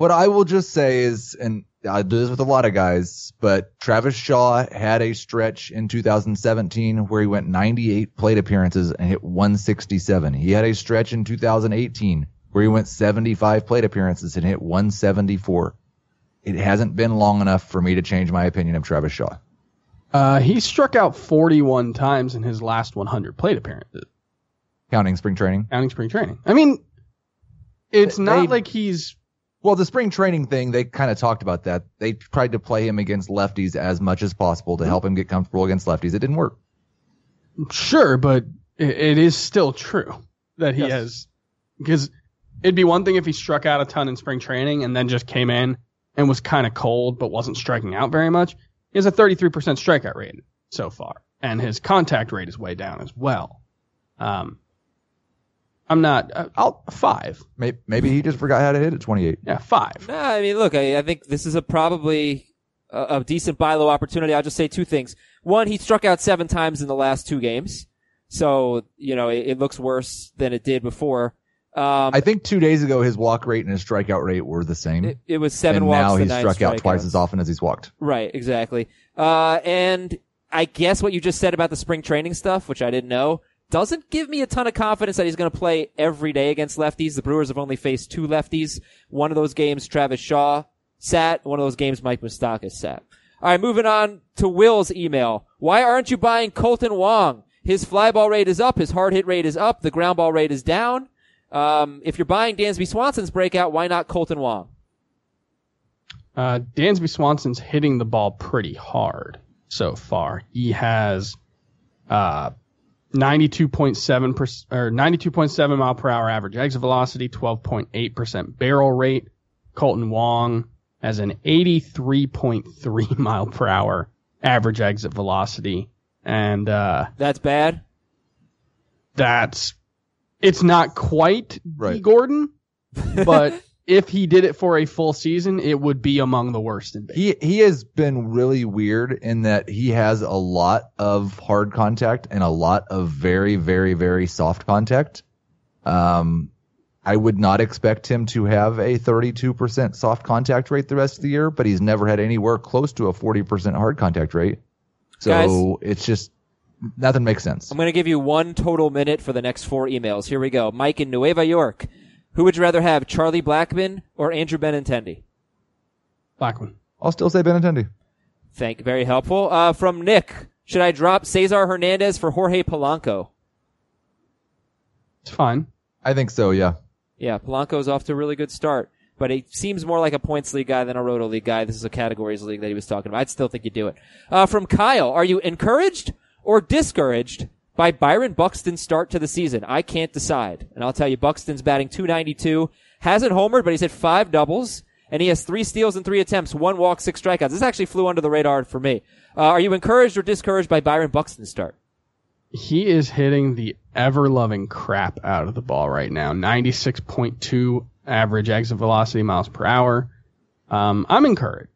Speaker 3: What I will just say is, and I do this with a lot of guys, but Travis Shaw had a stretch in 2017 where he went 98 plate appearances and hit 167. He had a stretch in 2018 where he went 75 plate appearances and hit 174. It hasn't been long enough for me to change my opinion of Travis Shaw.
Speaker 4: Uh, he struck out 41 times in his last 100 plate appearances,
Speaker 3: Counting spring training.
Speaker 4: counting spring training. I mean, it's
Speaker 3: They-
Speaker 4: not like he's
Speaker 3: Well, the spring training thing, they kind of talked about that. They tried to play him against lefties as much as possible to help him get comfortable against lefties. It didn't work.
Speaker 4: Sure, but it, it is still true that he
Speaker 3: Yes.
Speaker 4: has because it'd be one thing if he struck out a ton in spring training and then just came in and was kind of cold but wasn't striking out very much. He has a 33% strikeout rate so far, and his contact rate is way down as well. Um, I'm not. Uh, I'll five.
Speaker 3: Maybe, maybe he just forgot how to hit at 28.
Speaker 4: Yeah, five.
Speaker 2: Nah, I mean, look, I, I think this is a probably a, a decent buy low opportunity. I'll just say two things. One, he struck out seven times in the last two games. So, you know, it, it looks worse than it did before. Um,
Speaker 3: I think two days ago his walk rate and his strikeout rate were the same.
Speaker 2: it, it was seven
Speaker 3: and
Speaker 2: walks
Speaker 3: now he's
Speaker 2: nine
Speaker 3: struck out twice as often as he's walked.
Speaker 2: Right, exactly. Uh, and I guess what you just said about the spring training stuff, which I didn't know, doesn't give me a ton of confidence that he's going to play every day against lefties. The Brewers have only faced two lefties. One of those games, Travis Shaw sat. One of those games, Mike Moustakas sat. All right, moving on to Will's email. Why aren't you buying Kolten Wong? His fly ball rate is up. His hard hit rate is up. The ground ball rate is down. Um, if you're buying Dansby Swanson's breakout, why not Kolten Wong?
Speaker 4: Uh, Dansby Swanson's hitting the ball pretty hard so far. He has uh, 92.7 per, or 92.7 mile per hour average exit velocity, 12.8% barrel rate. Kolten Wong has an 83.3 mile per hour average exit velocity, and uh,
Speaker 2: That's bad.
Speaker 4: that's it's not quite
Speaker 3: Dee
Speaker 4: Gordon, but if he did it for a full season, it would be among the worst in baseball.
Speaker 3: He he has been really weird in that he has a lot of hard contact and a lot of very very very soft contact. Um, I would not expect him to have a 32% soft contact rate the rest of the year, but he's never had anywhere close to a 40% hard contact rate. So
Speaker 2: Guys.
Speaker 3: it's just nothing makes sense.
Speaker 2: I'm going to give you one total minute for the next four emails. Here we go. Mike in Nueva York. Who would you rather have, Charlie Blackmon or Andrew Benintendi?
Speaker 4: Blackmon.
Speaker 3: I'll still say Benintendi.
Speaker 2: Thank you. Very helpful. Uh, from Nick. Should I drop Cesar Hernandez for Jorge Polanco?
Speaker 4: It's fine.
Speaker 3: I think so. Yeah.
Speaker 2: Yeah, Polanco's off to a really good start, but he seems more like a points league guy than a roto league guy. This is a categories league that he was talking about. I'd still think you'd do it. Uh, from Kyle, are you encouraged or discouraged by Byron Buxton's start to the season? I can't decide. And I'll tell you, Buxton's batting 292, hasn't homered, but he's hit five doubles, and he has three steals and three attempts, one walk, six strikeouts. This actually flew under the radar for me. Uh, are you encouraged or discouraged by Byron Buxton's start?
Speaker 4: He is hitting the ever loving crap out of the ball right now. 96.2 average exit velocity miles per hour. Um, I'm encouraged.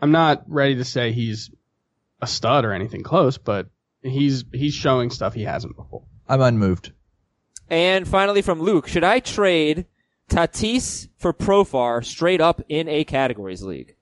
Speaker 4: I'm not ready to say he's a stud or anything close, but he's he's showing stuff he hasn't before.
Speaker 3: I'm unmoved.
Speaker 2: And finally from Luke, should I trade Tatis for Profar straight up in a categories league?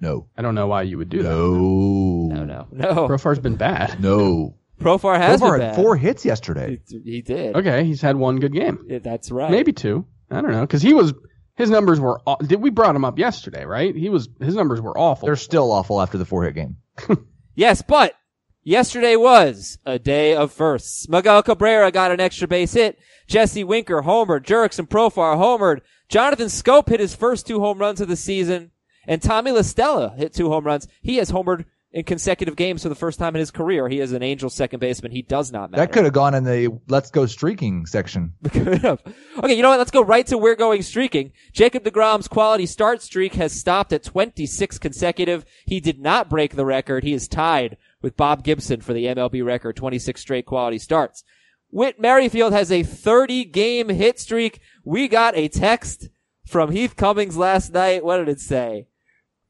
Speaker 3: No.
Speaker 4: I don't know why you would do that.
Speaker 3: No.
Speaker 2: No, no, no.
Speaker 4: Profar's been bad.
Speaker 3: No.
Speaker 2: Profar has
Speaker 3: Profar
Speaker 2: been
Speaker 3: had
Speaker 2: bad.
Speaker 3: four hits yesterday.
Speaker 2: He, he did.
Speaker 4: Okay, he's had one good game.
Speaker 2: Yeah, that's right.
Speaker 4: Maybe two. I don't know because he was his numbers were. Did we brought him up yesterday? Right? He was his numbers were awful.
Speaker 3: They're still awful after the four hit game.
Speaker 2: Yes, but yesterday was a day of firsts. Miguel Cabrera got an extra base hit. Jesse Winker homered. Jurickson Profar homered. Jonathan Schoop hit his first two home runs of the season. And Tommy LaStella hit two home runs. He has homered in consecutive games for the first time in his career. He is an Angel second baseman. He does not matter.
Speaker 3: That could have gone in the let's go streaking section.
Speaker 2: Okay, you know what? Let's go right to we're going streaking. Jacob DeGrom's quality start streak has stopped at 26 consecutive. He did not break the record. He is tied with Bob Gibson for the MLB record, 26 straight quality starts. Whit Merrifield has a 30 game hit streak. We got a text from Heath Cummings last night. What did it say?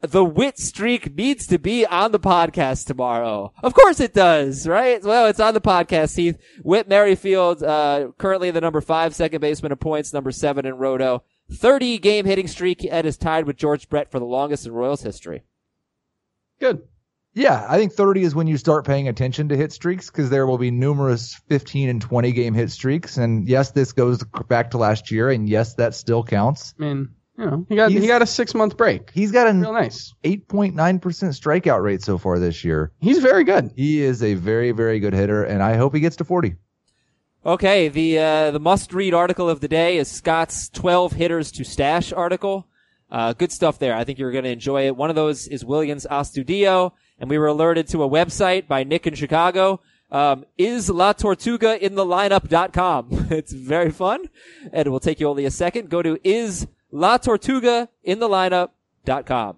Speaker 2: the Whit streak needs to be on the podcast tomorrow. Of course it does, right? Well, it's on the podcast, Heath. Whit Merrifield, uh, currently the number five second baseman of points, number seven in Roto. 30 game hitting streak and is tied with George Brett for the longest in Royals history.
Speaker 4: good.
Speaker 3: Yeah, I think 30 is when you start paying attention to hit streaks because there will be numerous 15 and 20 game hit streaks. And yes, this goes back to last year, and yes, that still counts.
Speaker 4: I mean, you know, he got
Speaker 3: He's-
Speaker 4: he got a six month break.
Speaker 3: He's got an
Speaker 4: Real nice.
Speaker 3: 8.9% strikeout rate so far this year.
Speaker 4: He's very good.
Speaker 3: He is a very, very good hitter, and I hope he gets to 40.
Speaker 2: Okay, the uh, the must read article of the day is Scott's 12 hitters to stash article. Uh, good stuff there. I think you're going to enjoy it. One of those is Willians Astudillo, and we were alerted to a website by Nick in Chicago. Um, is La Tortuga in the lineup.com. it's very fun, and it will take you only a second. Go to is La Tortuga in the lineup.com.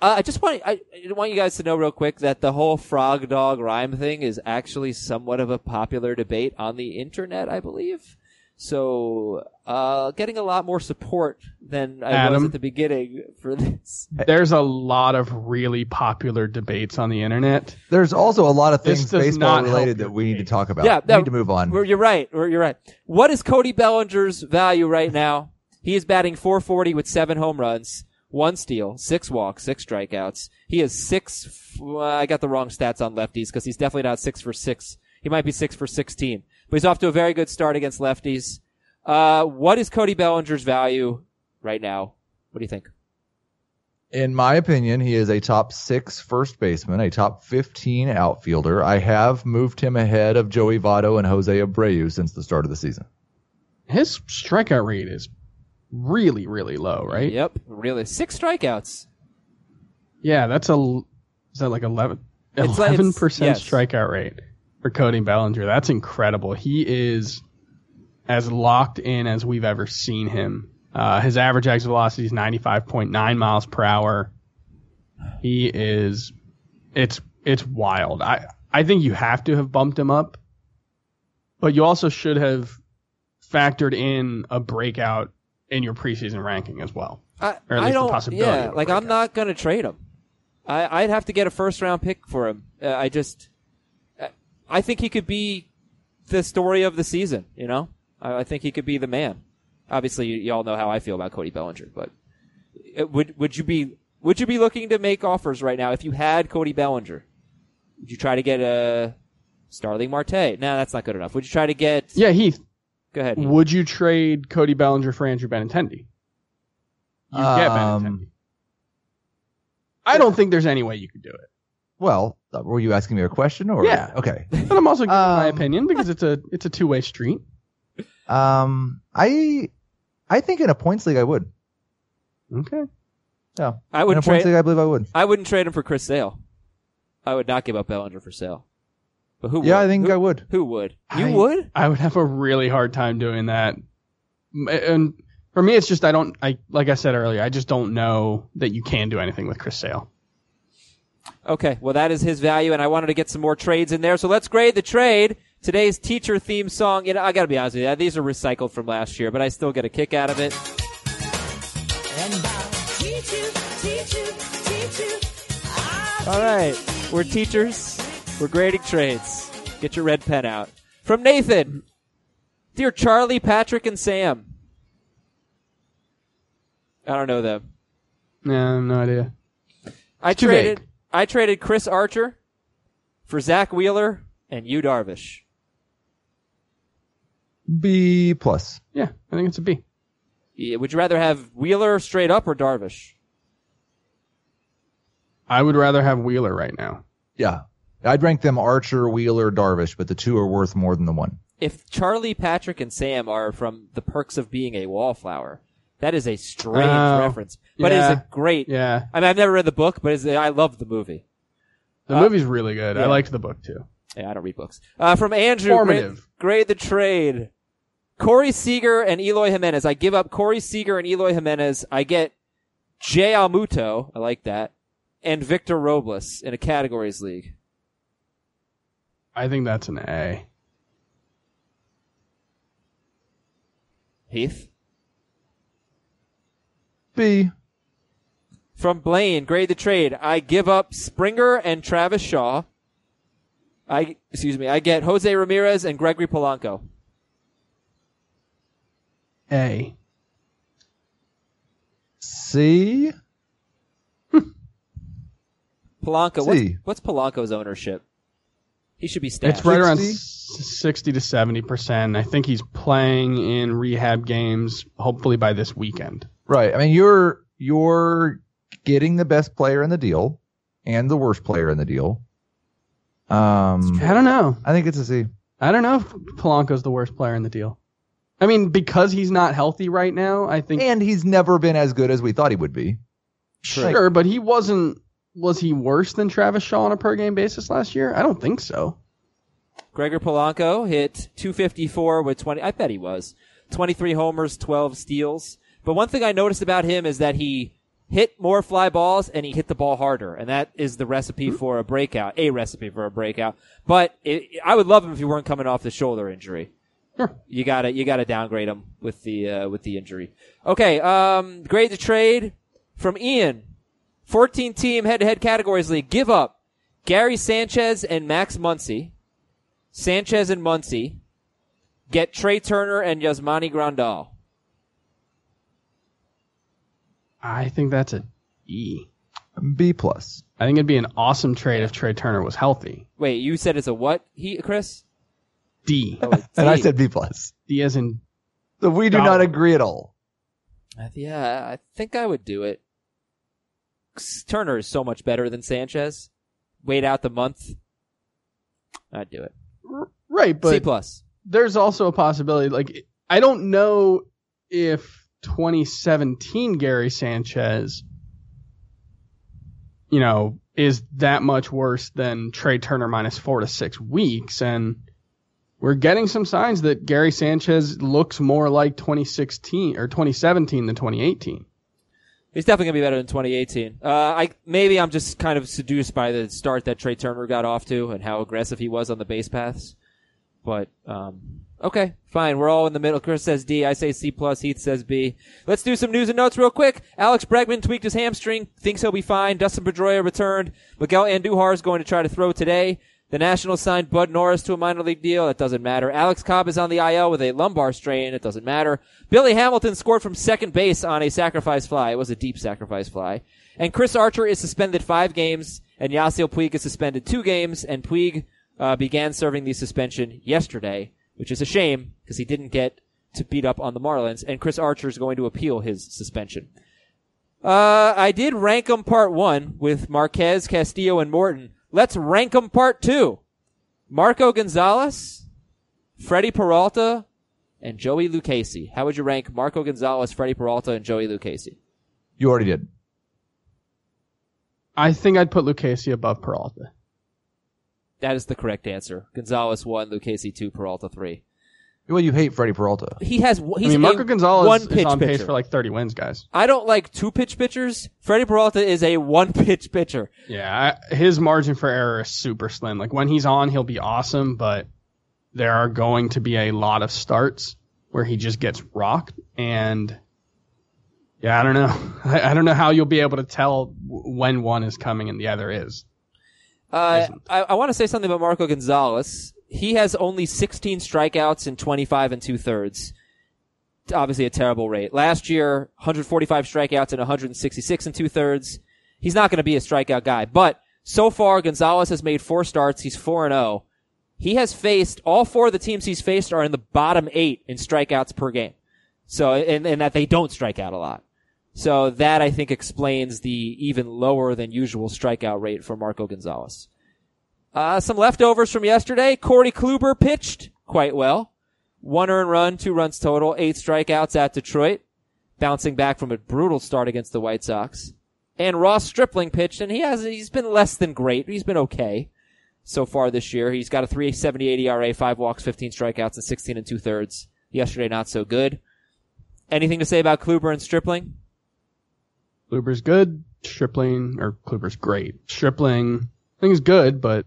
Speaker 2: Uh, I just want I, I want you guys to know real quick that the whole frog dog rhyme thing is actually somewhat of a popular debate on the internet, I believe. So, uh, getting a lot more support than I was at the beginning for this.
Speaker 4: There's a lot of really popular debates on the internet.
Speaker 3: There's also a lot of things baseball related that we need to talk about.
Speaker 2: Yeah,
Speaker 3: we
Speaker 2: no,
Speaker 3: need to move on.
Speaker 2: Well, You're right. Well, You're right. What is Cody Bellinger's value right now? He is batting 440 with seven home runs, one steal, six walks, six strikeouts. He is six. f- well, I got the wrong stats on lefties because he's definitely not six for six. He might be six for 16, but he's off to a very good start against lefties. Uh, what is Cody Bellinger's value right now? What do you think?
Speaker 3: In my opinion, he is a top six first baseman, a top 15 outfielder. I have moved him ahead of Joey Votto and Jose Abreu since the start of the season.
Speaker 4: His strikeout rate is really, really low, right?
Speaker 2: Yep, really six strikeouts.
Speaker 4: Yeah, that's a is that like 11
Speaker 2: It's like- it's-
Speaker 4: percent
Speaker 2: yes.
Speaker 4: strikeout rate for Cody Bellinger. That's incredible. He is as locked in as we've ever seen him. Uh, his average exit velocity is 95.9 miles per hour. He is it's it's wild. I I think you have to have bumped him up, but you also should have factored in a breakout in your preseason ranking as well.
Speaker 2: I,
Speaker 4: Or at
Speaker 2: I
Speaker 4: least the
Speaker 2: don't.
Speaker 4: possibility
Speaker 2: yeah, like I'm not gonna trade him. I, I'd have to get a first round pick for him. Uh, I just, I- I think he could be the story of the season. You know, I, I think he could be the man. Obviously, you, you all know how I feel about Cody Bellinger, but uh, would would you be would you be looking to make offers right now if you had Cody Bellinger? Would you try to get a Starling Marte? No, that's not good enough. Would you try to get?
Speaker 4: Yeah, Heath.
Speaker 2: Go ahead. Heath.
Speaker 4: Would you trade Cody Bellinger for Andrew Benintendi? You get
Speaker 3: Um,
Speaker 4: Benintendi. I don't think there's any way you could do it.
Speaker 3: Well, uh, were you asking me a question or?
Speaker 4: Yeah.
Speaker 3: Okay.
Speaker 4: But I'm also giving my
Speaker 3: Um,
Speaker 4: opinion because it's a it's a two way street.
Speaker 3: Um, I, I think in a points league I would.
Speaker 4: Okay.
Speaker 3: Yeah.
Speaker 2: I would
Speaker 3: In a
Speaker 2: wouldn't
Speaker 3: points league I believe I would.
Speaker 2: I wouldn't trade him for Chris Sale. I would not give up Bellinger for Sale. But who?
Speaker 3: Yeah,
Speaker 2: would?
Speaker 3: I think
Speaker 2: Who-
Speaker 3: I would.
Speaker 2: Who would? You
Speaker 4: I-
Speaker 2: would?
Speaker 4: I would have a really hard time doing that. And for me, it's just I don't. I like I said earlier, I just don't know that you can do anything with Chris Sale.
Speaker 2: Okay, well that is his value, and I wanted to get some more trades in there. So let's grade the trade. Today's teacher theme song. You know, I got to be honest with you, these are recycled from last year, but I still get a kick out of it.
Speaker 6: Teach you, teach you, teach you. I'll
Speaker 2: All right, we're teachers. We're grading trades. Get your red pen out. From Nathan, dear Charlie, Patrick, and Sam. I don't know them.
Speaker 4: No, no idea.
Speaker 2: I
Speaker 4: too
Speaker 2: traded.
Speaker 4: vague.
Speaker 2: I traded Chris Archer for Zack Wheeler and Yu Darvish.
Speaker 3: B plus.
Speaker 4: Yeah, I think it's a B.
Speaker 2: Yeah, Would you rather have Wheeler straight up or Darvish?
Speaker 4: I would rather have Wheeler right now.
Speaker 3: Yeah. I'd rank them Archer, Wheeler, Darvish, but the two are worth more than the one.
Speaker 2: If Charlie, Patrick, and Sam are from the perks of being a wallflower, that is a strange
Speaker 4: Oh,
Speaker 2: reference, but it's a great.
Speaker 4: Yeah,
Speaker 2: I mean, I've never read the book, but it's, I love the movie.
Speaker 4: the
Speaker 2: Uh,
Speaker 4: movie's really good.
Speaker 2: yeah.
Speaker 4: I liked the book too.
Speaker 2: Yeah, I don't read books. Uh, from Andrew, grade, grade the trade. Corey Seager and Eloy Jimenez. I give up Corey Seager and Eloy Jimenez. I get J.T. Realmuto. I like that. And Victor Robles in a categories league.
Speaker 4: I think that's an A.
Speaker 2: Heath.
Speaker 3: B.
Speaker 2: From Blaine, grade the trade. I give up Springer and Travis Shaw. I, excuse me, I get Jose Ramirez and Gregory Polanco.
Speaker 4: A.
Speaker 3: C.
Speaker 2: Polanco, what's,
Speaker 3: C.
Speaker 2: what's Polanco's ownership? He should be stashed.
Speaker 4: It's right around
Speaker 3: 60?
Speaker 4: s- 60 to 70%. I think he's playing in rehab games, hopefully by this weekend.
Speaker 3: Right. I mean, you're you're getting the best player in the deal and the worst player in the deal. Um,
Speaker 4: I don't know.
Speaker 3: I think it's a C.
Speaker 4: I don't know if Polanco's the worst player in the deal. I mean, because he's not healthy right now, I think
Speaker 3: And he's never been as good as we thought he would be.
Speaker 4: sure, but he wasn't. Was he worse than Travis Shaw on a per game basis last year? I don't think so.
Speaker 2: Gregor Polanco hit 254 with 20. I bet he was 23 homers, 12 steals. But one thing I noticed about him is that he hit more fly balls and he hit the ball harder, and that is the recipe for a breakout. A recipe for a breakout. But it, I would love him if he weren't coming off the shoulder injury.
Speaker 4: Sure.
Speaker 2: You gotta you gotta downgrade him with the uh, with the injury. Okay, um, grade the trade from Ian. 14 team head to head categories league. Give up Gary Sanchez and Max Muncy. Sanchez and Muncy. Get Trea Turner and Yasmani Grandal.
Speaker 4: I think that's a E.
Speaker 3: B plus.
Speaker 4: I think it'd be an awesome trade if Trea Turner was healthy.
Speaker 2: Wait, you said it's a what? He Chris?
Speaker 4: D.
Speaker 2: Oh, it's
Speaker 3: And I said B plus.
Speaker 4: D as in
Speaker 3: So we do
Speaker 4: Got
Speaker 3: not agree at all.
Speaker 2: Uh, Yeah, I think I would do it. 'Cause Turner is so much better than Sanchez. Wait out the month. I'd do it.
Speaker 4: right, but
Speaker 2: C plus.
Speaker 4: there's also a possibility. Like I don't know if 2017 Gary Sanchez you know, is that much worse than Trea Turner minus four to six weeks. And we're getting some signs that Gary Sanchez looks more like 2016 or 2017 than 2018.
Speaker 2: He's definitely gonna be better than 2018. Uh, I maybe I'm just kind of seduced by the start that Trea Turner got off to and how aggressive he was on the base paths. But um, okay, fine. We're all in the middle. Chris says D. I say C plus. Heath says B. Let's do some news and notes real quick. Alex Bregman tweaked his hamstring. Thinks he'll be fine. Dustin Pedroia returned. Miguel Andujar is going to try to throw today. The Nationals signed Bud Norris to a minor league deal. That doesn't matter. Alex Cobb is on the IL with a lumbar strain. It doesn't matter. Billy Hamilton scored from second base on a sacrifice fly. It was a deep sacrifice fly. And Chris Archer is suspended five games, and Yasiel Puig is suspended two games, and Puig uh, began serving the suspension yesterday, which is a shame because he didn't get to beat up on the Marlins, and Chris Archer is going to appeal his suspension. Uh, I did rank them part one with Marquez, Castillo, and Morton. Let's rank them part two. Marco Gonzalez, Freddie Peralta, and Joey Lucchesi. How would you rank Marco Gonzalez, Freddie Peralta, and Joey Lucchesi?
Speaker 3: You already did.
Speaker 4: I think I'd put Lucchesi above Peralta.
Speaker 2: That is the correct answer. Gonzalez one, Lucchesi two, Peralta three.
Speaker 3: Well, you hate Freddie Peralta.
Speaker 2: He has. He's
Speaker 4: I mean, Marco Gonzalez
Speaker 2: one
Speaker 4: is
Speaker 2: pitch
Speaker 4: on pace
Speaker 2: pitcher.
Speaker 4: for like 30 wins, guys.
Speaker 2: I don't like two pitch pitchers. Freddie Peralta is a one pitch pitcher.
Speaker 4: Yeah, I, his margin for error is super slim. Like when he's on, he'll be awesome, but there are going to be a lot of starts where he just gets rocked. And yeah, I don't know. I, I don't know how you'll be able to tell when one is coming and the other is.
Speaker 2: Uh, I, I want to say something about Marco Gonzalez. He has only 16 strikeouts in 25 and two thirds. Obviously a terrible rate. Last year, 145 strikeouts and 166 and two thirds. He's not going to be a strikeout guy, but so far Gonzalez has made four starts. He's 4 and 0. He has faced, all four of the teams he's faced are in the bottom eight in strikeouts per game. So, and, and that they don't strike out a lot. So that I think explains the even lower than usual strikeout rate for Marco Gonzalez. Uh, some leftovers from yesterday. Corey Kluber pitched quite well. One earned run, two runs total, eight strikeouts at Detroit, bouncing back from a brutal start against the White Sox. And Ross Stripling pitched, and he has he's been less than great. He's been okay so far this year. He's got a 3.78 ERA, five walks, 15 strikeouts, and 16 and two thirds. Yesterday, not so good. Anything to say about Kluber and Stripling?
Speaker 4: Kluber's good. Stripling, or Kluber's great. Stripling, I think is good, but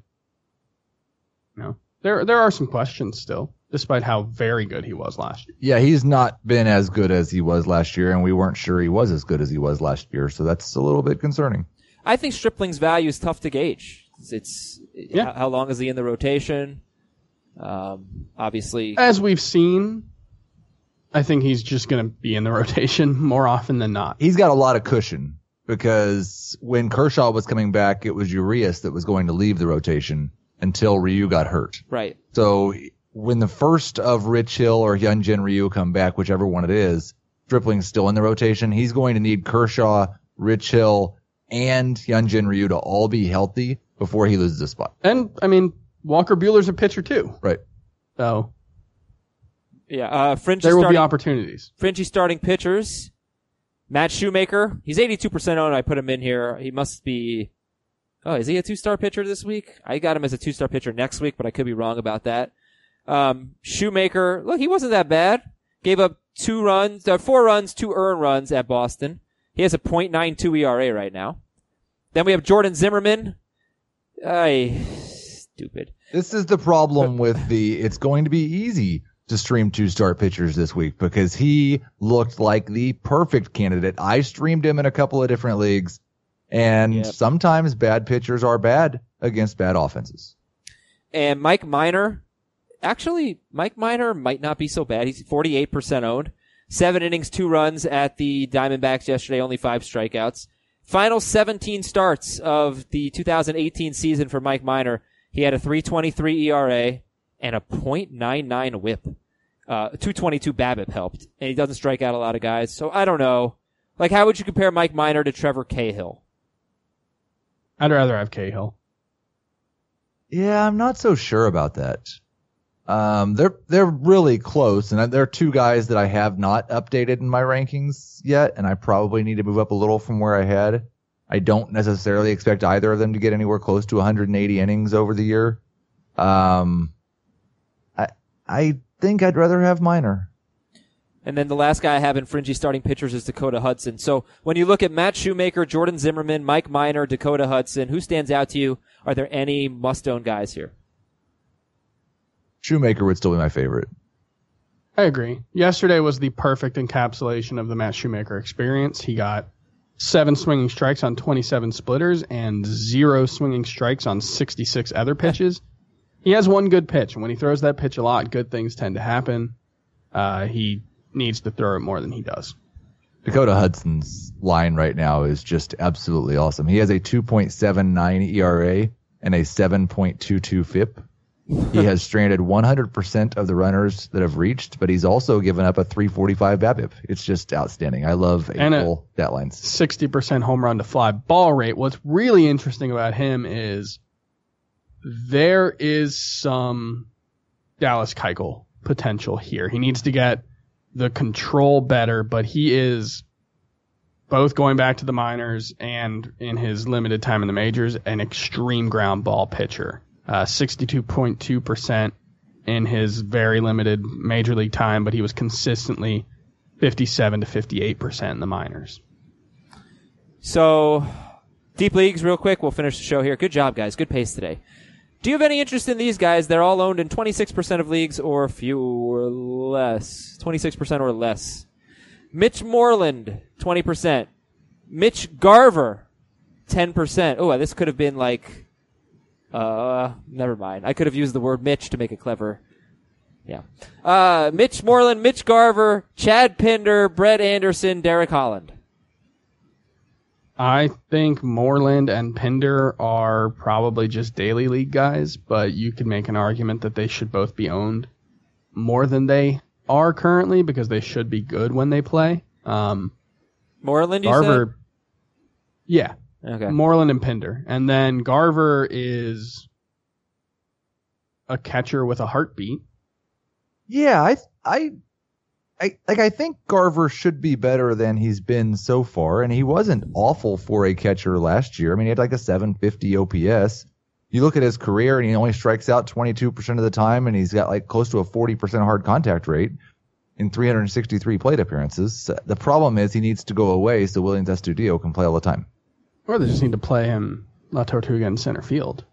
Speaker 4: you know, there there are some questions still, despite how very good he was last year.
Speaker 3: Yeah, he's not been as good as he was last year, and we weren't sure he was as good as he was last year, so that's a little bit concerning.
Speaker 2: I think Stripling's value is tough to gauge. It's, it's
Speaker 4: Yeah.
Speaker 2: how, how long is he in the rotation? Um, obviously,
Speaker 4: As we've seen, I think he's just going to be in the rotation more often than not.
Speaker 3: He's got a lot of cushion because when Kershaw was coming back, it was Urias that was going to leave the rotation until Ryu got hurt.
Speaker 2: right.
Speaker 3: So when the first of Rich Hill or Hyunjin Ryu come back, whichever one it is, Stripling's still in the rotation. He's going to need Kershaw, Rich Hill, and Hyunjin Ryu to all be healthy before he loses a spot.
Speaker 4: And I mean, Walker Buehler's a pitcher too,
Speaker 3: Right.
Speaker 4: so
Speaker 2: Yeah. Uh, Fringe
Speaker 4: there will
Speaker 2: starting,
Speaker 4: be opportunities.
Speaker 2: Fringy starting pitchers. Matt Shoemaker. He's 82% owned. I put him in here. He must be. Oh, is he a two-star pitcher this week? I got him as a two-star pitcher next week, but I could be wrong about that. Um, Shoemaker. Look, he wasn't that bad. Gave up two runs, uh, four runs, two earned runs at Boston. He has a .92 ERA right now. Then we have Jordan Zimmermann. I stupid.
Speaker 3: This is the problem with the, it's going to be easy to stream two star pitchers this week because he looked like the perfect candidate. I streamed him in a couple of different leagues and
Speaker 2: Yep.
Speaker 3: sometimes bad pitchers are bad against bad offenses.
Speaker 2: And Mike Minor, actually, Mike Minor might not be so bad. He's 48% owned. Seven innings, two runs at the Diamondbacks yesterday, only five strikeouts. Final 17 starts of the 2018 season for Mike Minor. He had a 323 ERA and a .99 whip. Uh, 222 BABIP helped. And he doesn't strike out a lot of guys. So I don't know. Like, how would you compare Mike Minor to Trevor Cahill?
Speaker 4: I'd rather have Cahill.
Speaker 3: Yeah, I'm not so sure about that. Um, they're they're really close, and there are two guys that I have not updated in my rankings yet, and I probably need to move up a little from where I had. I don't necessarily expect either of them to get anywhere close to 180 innings over the year. Um, I I think I'd rather have Minor.
Speaker 2: And then the last guy I have in fringy starting pitchers is Dakota Hudson. So when you look at Matt Shoemaker, Jordan Zimmermann, Mike Minor, Dakota Hudson, who stands out to you? Are there any must-own guys here?
Speaker 3: Shoemaker would still be my favorite.
Speaker 4: I agree. Yesterday was the perfect encapsulation of the Matt Shoemaker experience. He got seven swinging strikes on 27 splitters and zero swinging strikes on 66 other pitches. He has one good pitch, and when he throws that pitch a lot, good things tend to happen. Uh, he needs to throw it more than he does.
Speaker 3: Dakota Hudson's line right now is just absolutely awesome. He has a 2.79 ERA and a 7.22 FIP. He has stranded 100% of the runners that have reached, but he's also given up a 345 BABIP. It's just outstanding. I love
Speaker 4: And a-
Speaker 3: April stat lines.
Speaker 4: 60% home run to fly ball rate. What's really interesting about him is there is some Dallas Keuchel potential here. He needs to get the control better, but he is both going back to the minors and in his limited time in the majors, an extreme ground ball pitcher. Uh, 62.2% in his very limited major league time, but he was consistently 57 to 58% in the minors.
Speaker 2: So, deep leagues, real quick. We'll finish the show here. Good job, guys. Good pace today. Do you have any interest in these guys? They're all owned in 26% of leagues or fewer less. 26% or less. Mitch Moreland, 20%. Mitch Garver, 10%. Oh, this could have been like, uh, never mind. I could have used the word Mitch to make it clever. Yeah. Uh, Mitch Moreland, Mitch Garver, Chad Pinder, Brett Anderson, Derek Holland.
Speaker 4: I think Moreland and Pinder are probably just daily league guys, but you could make an argument that they should both be owned more than they are currently because they should be good when they play. Um,
Speaker 2: Moreland, you
Speaker 4: Garver, yeah.
Speaker 2: Okay.
Speaker 4: Moreland and Pinder, and then Garver is a catcher with a heartbeat.
Speaker 3: Yeah, I, I, I, like I think Garver should be better than he's been so far, and he wasn't awful for a catcher last year. I mean, he had like a 750 OPS. You look at his career, and he only strikes out 22% of the time, and he's got like close to a 40% hard contact rate in 363 plate appearances. The problem is he needs to go away so Willians Astudillo can play all the time.
Speaker 4: Or they just need to play him La Tortuga in center field.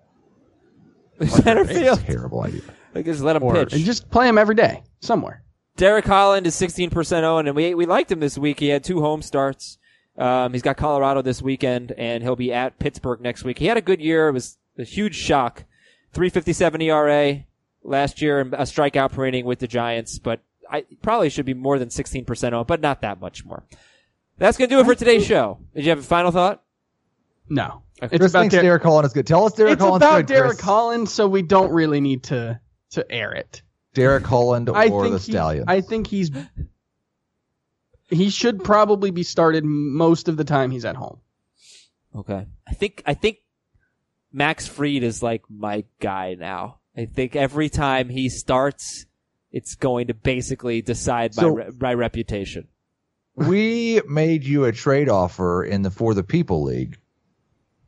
Speaker 2: Center field.
Speaker 3: Terrible idea.
Speaker 2: Like, just let him
Speaker 4: Or
Speaker 2: pitch.
Speaker 4: and just play him every day somewhere.
Speaker 2: Derek Holland is 16% owned, and we we liked him this week. He had two home starts. Um, he's got Colorado this weekend, and he'll be at Pittsburgh next week. He had a good year. It was a huge shock. 357 ERA last year, and a strikeout per inning with the Giants, but I probably should be more than 16% owned, but not that much more. That's going to do it for today's show. Did you have a final thought?
Speaker 4: No,
Speaker 2: Okay.
Speaker 4: it's
Speaker 3: Chris
Speaker 4: about
Speaker 3: thinks
Speaker 4: Der-
Speaker 3: Derek Holland is good. Tell us Derek
Speaker 4: it's
Speaker 3: Holland's
Speaker 4: about
Speaker 3: good,
Speaker 4: Derek
Speaker 3: Chris.
Speaker 4: Holland, so we don't really need to to air it.
Speaker 3: Derek Holland
Speaker 4: I
Speaker 3: or
Speaker 4: think
Speaker 3: the
Speaker 4: he-
Speaker 3: Stallion.
Speaker 4: I think he's he should probably be started most of the time he's at home.
Speaker 2: Okay. I think, I think Max Fried is like my guy now. I think every time he starts, it's going to basically decide my, re- my reputation.
Speaker 3: we made you a trade offer in the For the People League,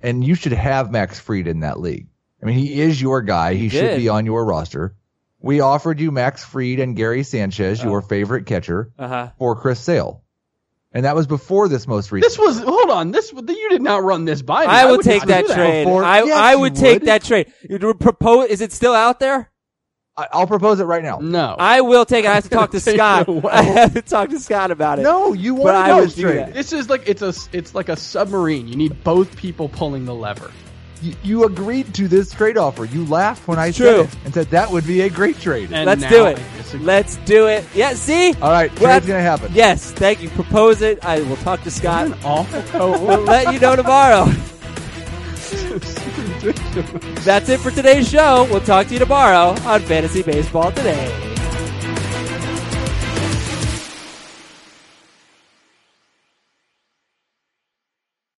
Speaker 3: and you should have Max Fried in that league. I mean, he is your guy. He should be on your roster. We offered you Max Fried and Gary Sanchez, your favorite catcher,
Speaker 2: Uh huh.
Speaker 3: for Chris Sale. And that was before this most recent.
Speaker 4: This was hold on. This you did not run this by me.
Speaker 2: I will
Speaker 4: would
Speaker 2: take
Speaker 4: not
Speaker 2: that trade.
Speaker 3: Before-
Speaker 2: I,
Speaker 3: Yes,
Speaker 2: I would take
Speaker 3: would.
Speaker 2: that trade. You propose, is it still out there?
Speaker 3: I, I'll propose it right now.
Speaker 4: No,
Speaker 2: I will take it. I have to talk to Scott. I have to talk to Scott about it.
Speaker 3: No, you
Speaker 2: But
Speaker 3: want
Speaker 2: I
Speaker 3: to
Speaker 2: would
Speaker 3: this
Speaker 2: do
Speaker 3: trade.
Speaker 2: that.
Speaker 4: this is like it's a it's like a submarine. You need both people pulling the lever.
Speaker 3: You, you agreed to this trade offer. You laughed when I
Speaker 2: It's
Speaker 3: said it and said that would be a great trade.
Speaker 4: And
Speaker 2: Let's do it. Let's do it. Yeah, see?
Speaker 3: All right,
Speaker 2: Well,
Speaker 3: trade's gonna happen.
Speaker 2: Yes, thank you. Propose it. I will talk to Scott.
Speaker 4: An awful
Speaker 2: We'll let you know tomorrow. That's it for today's show. We'll talk to you tomorrow on Fantasy Baseball Today.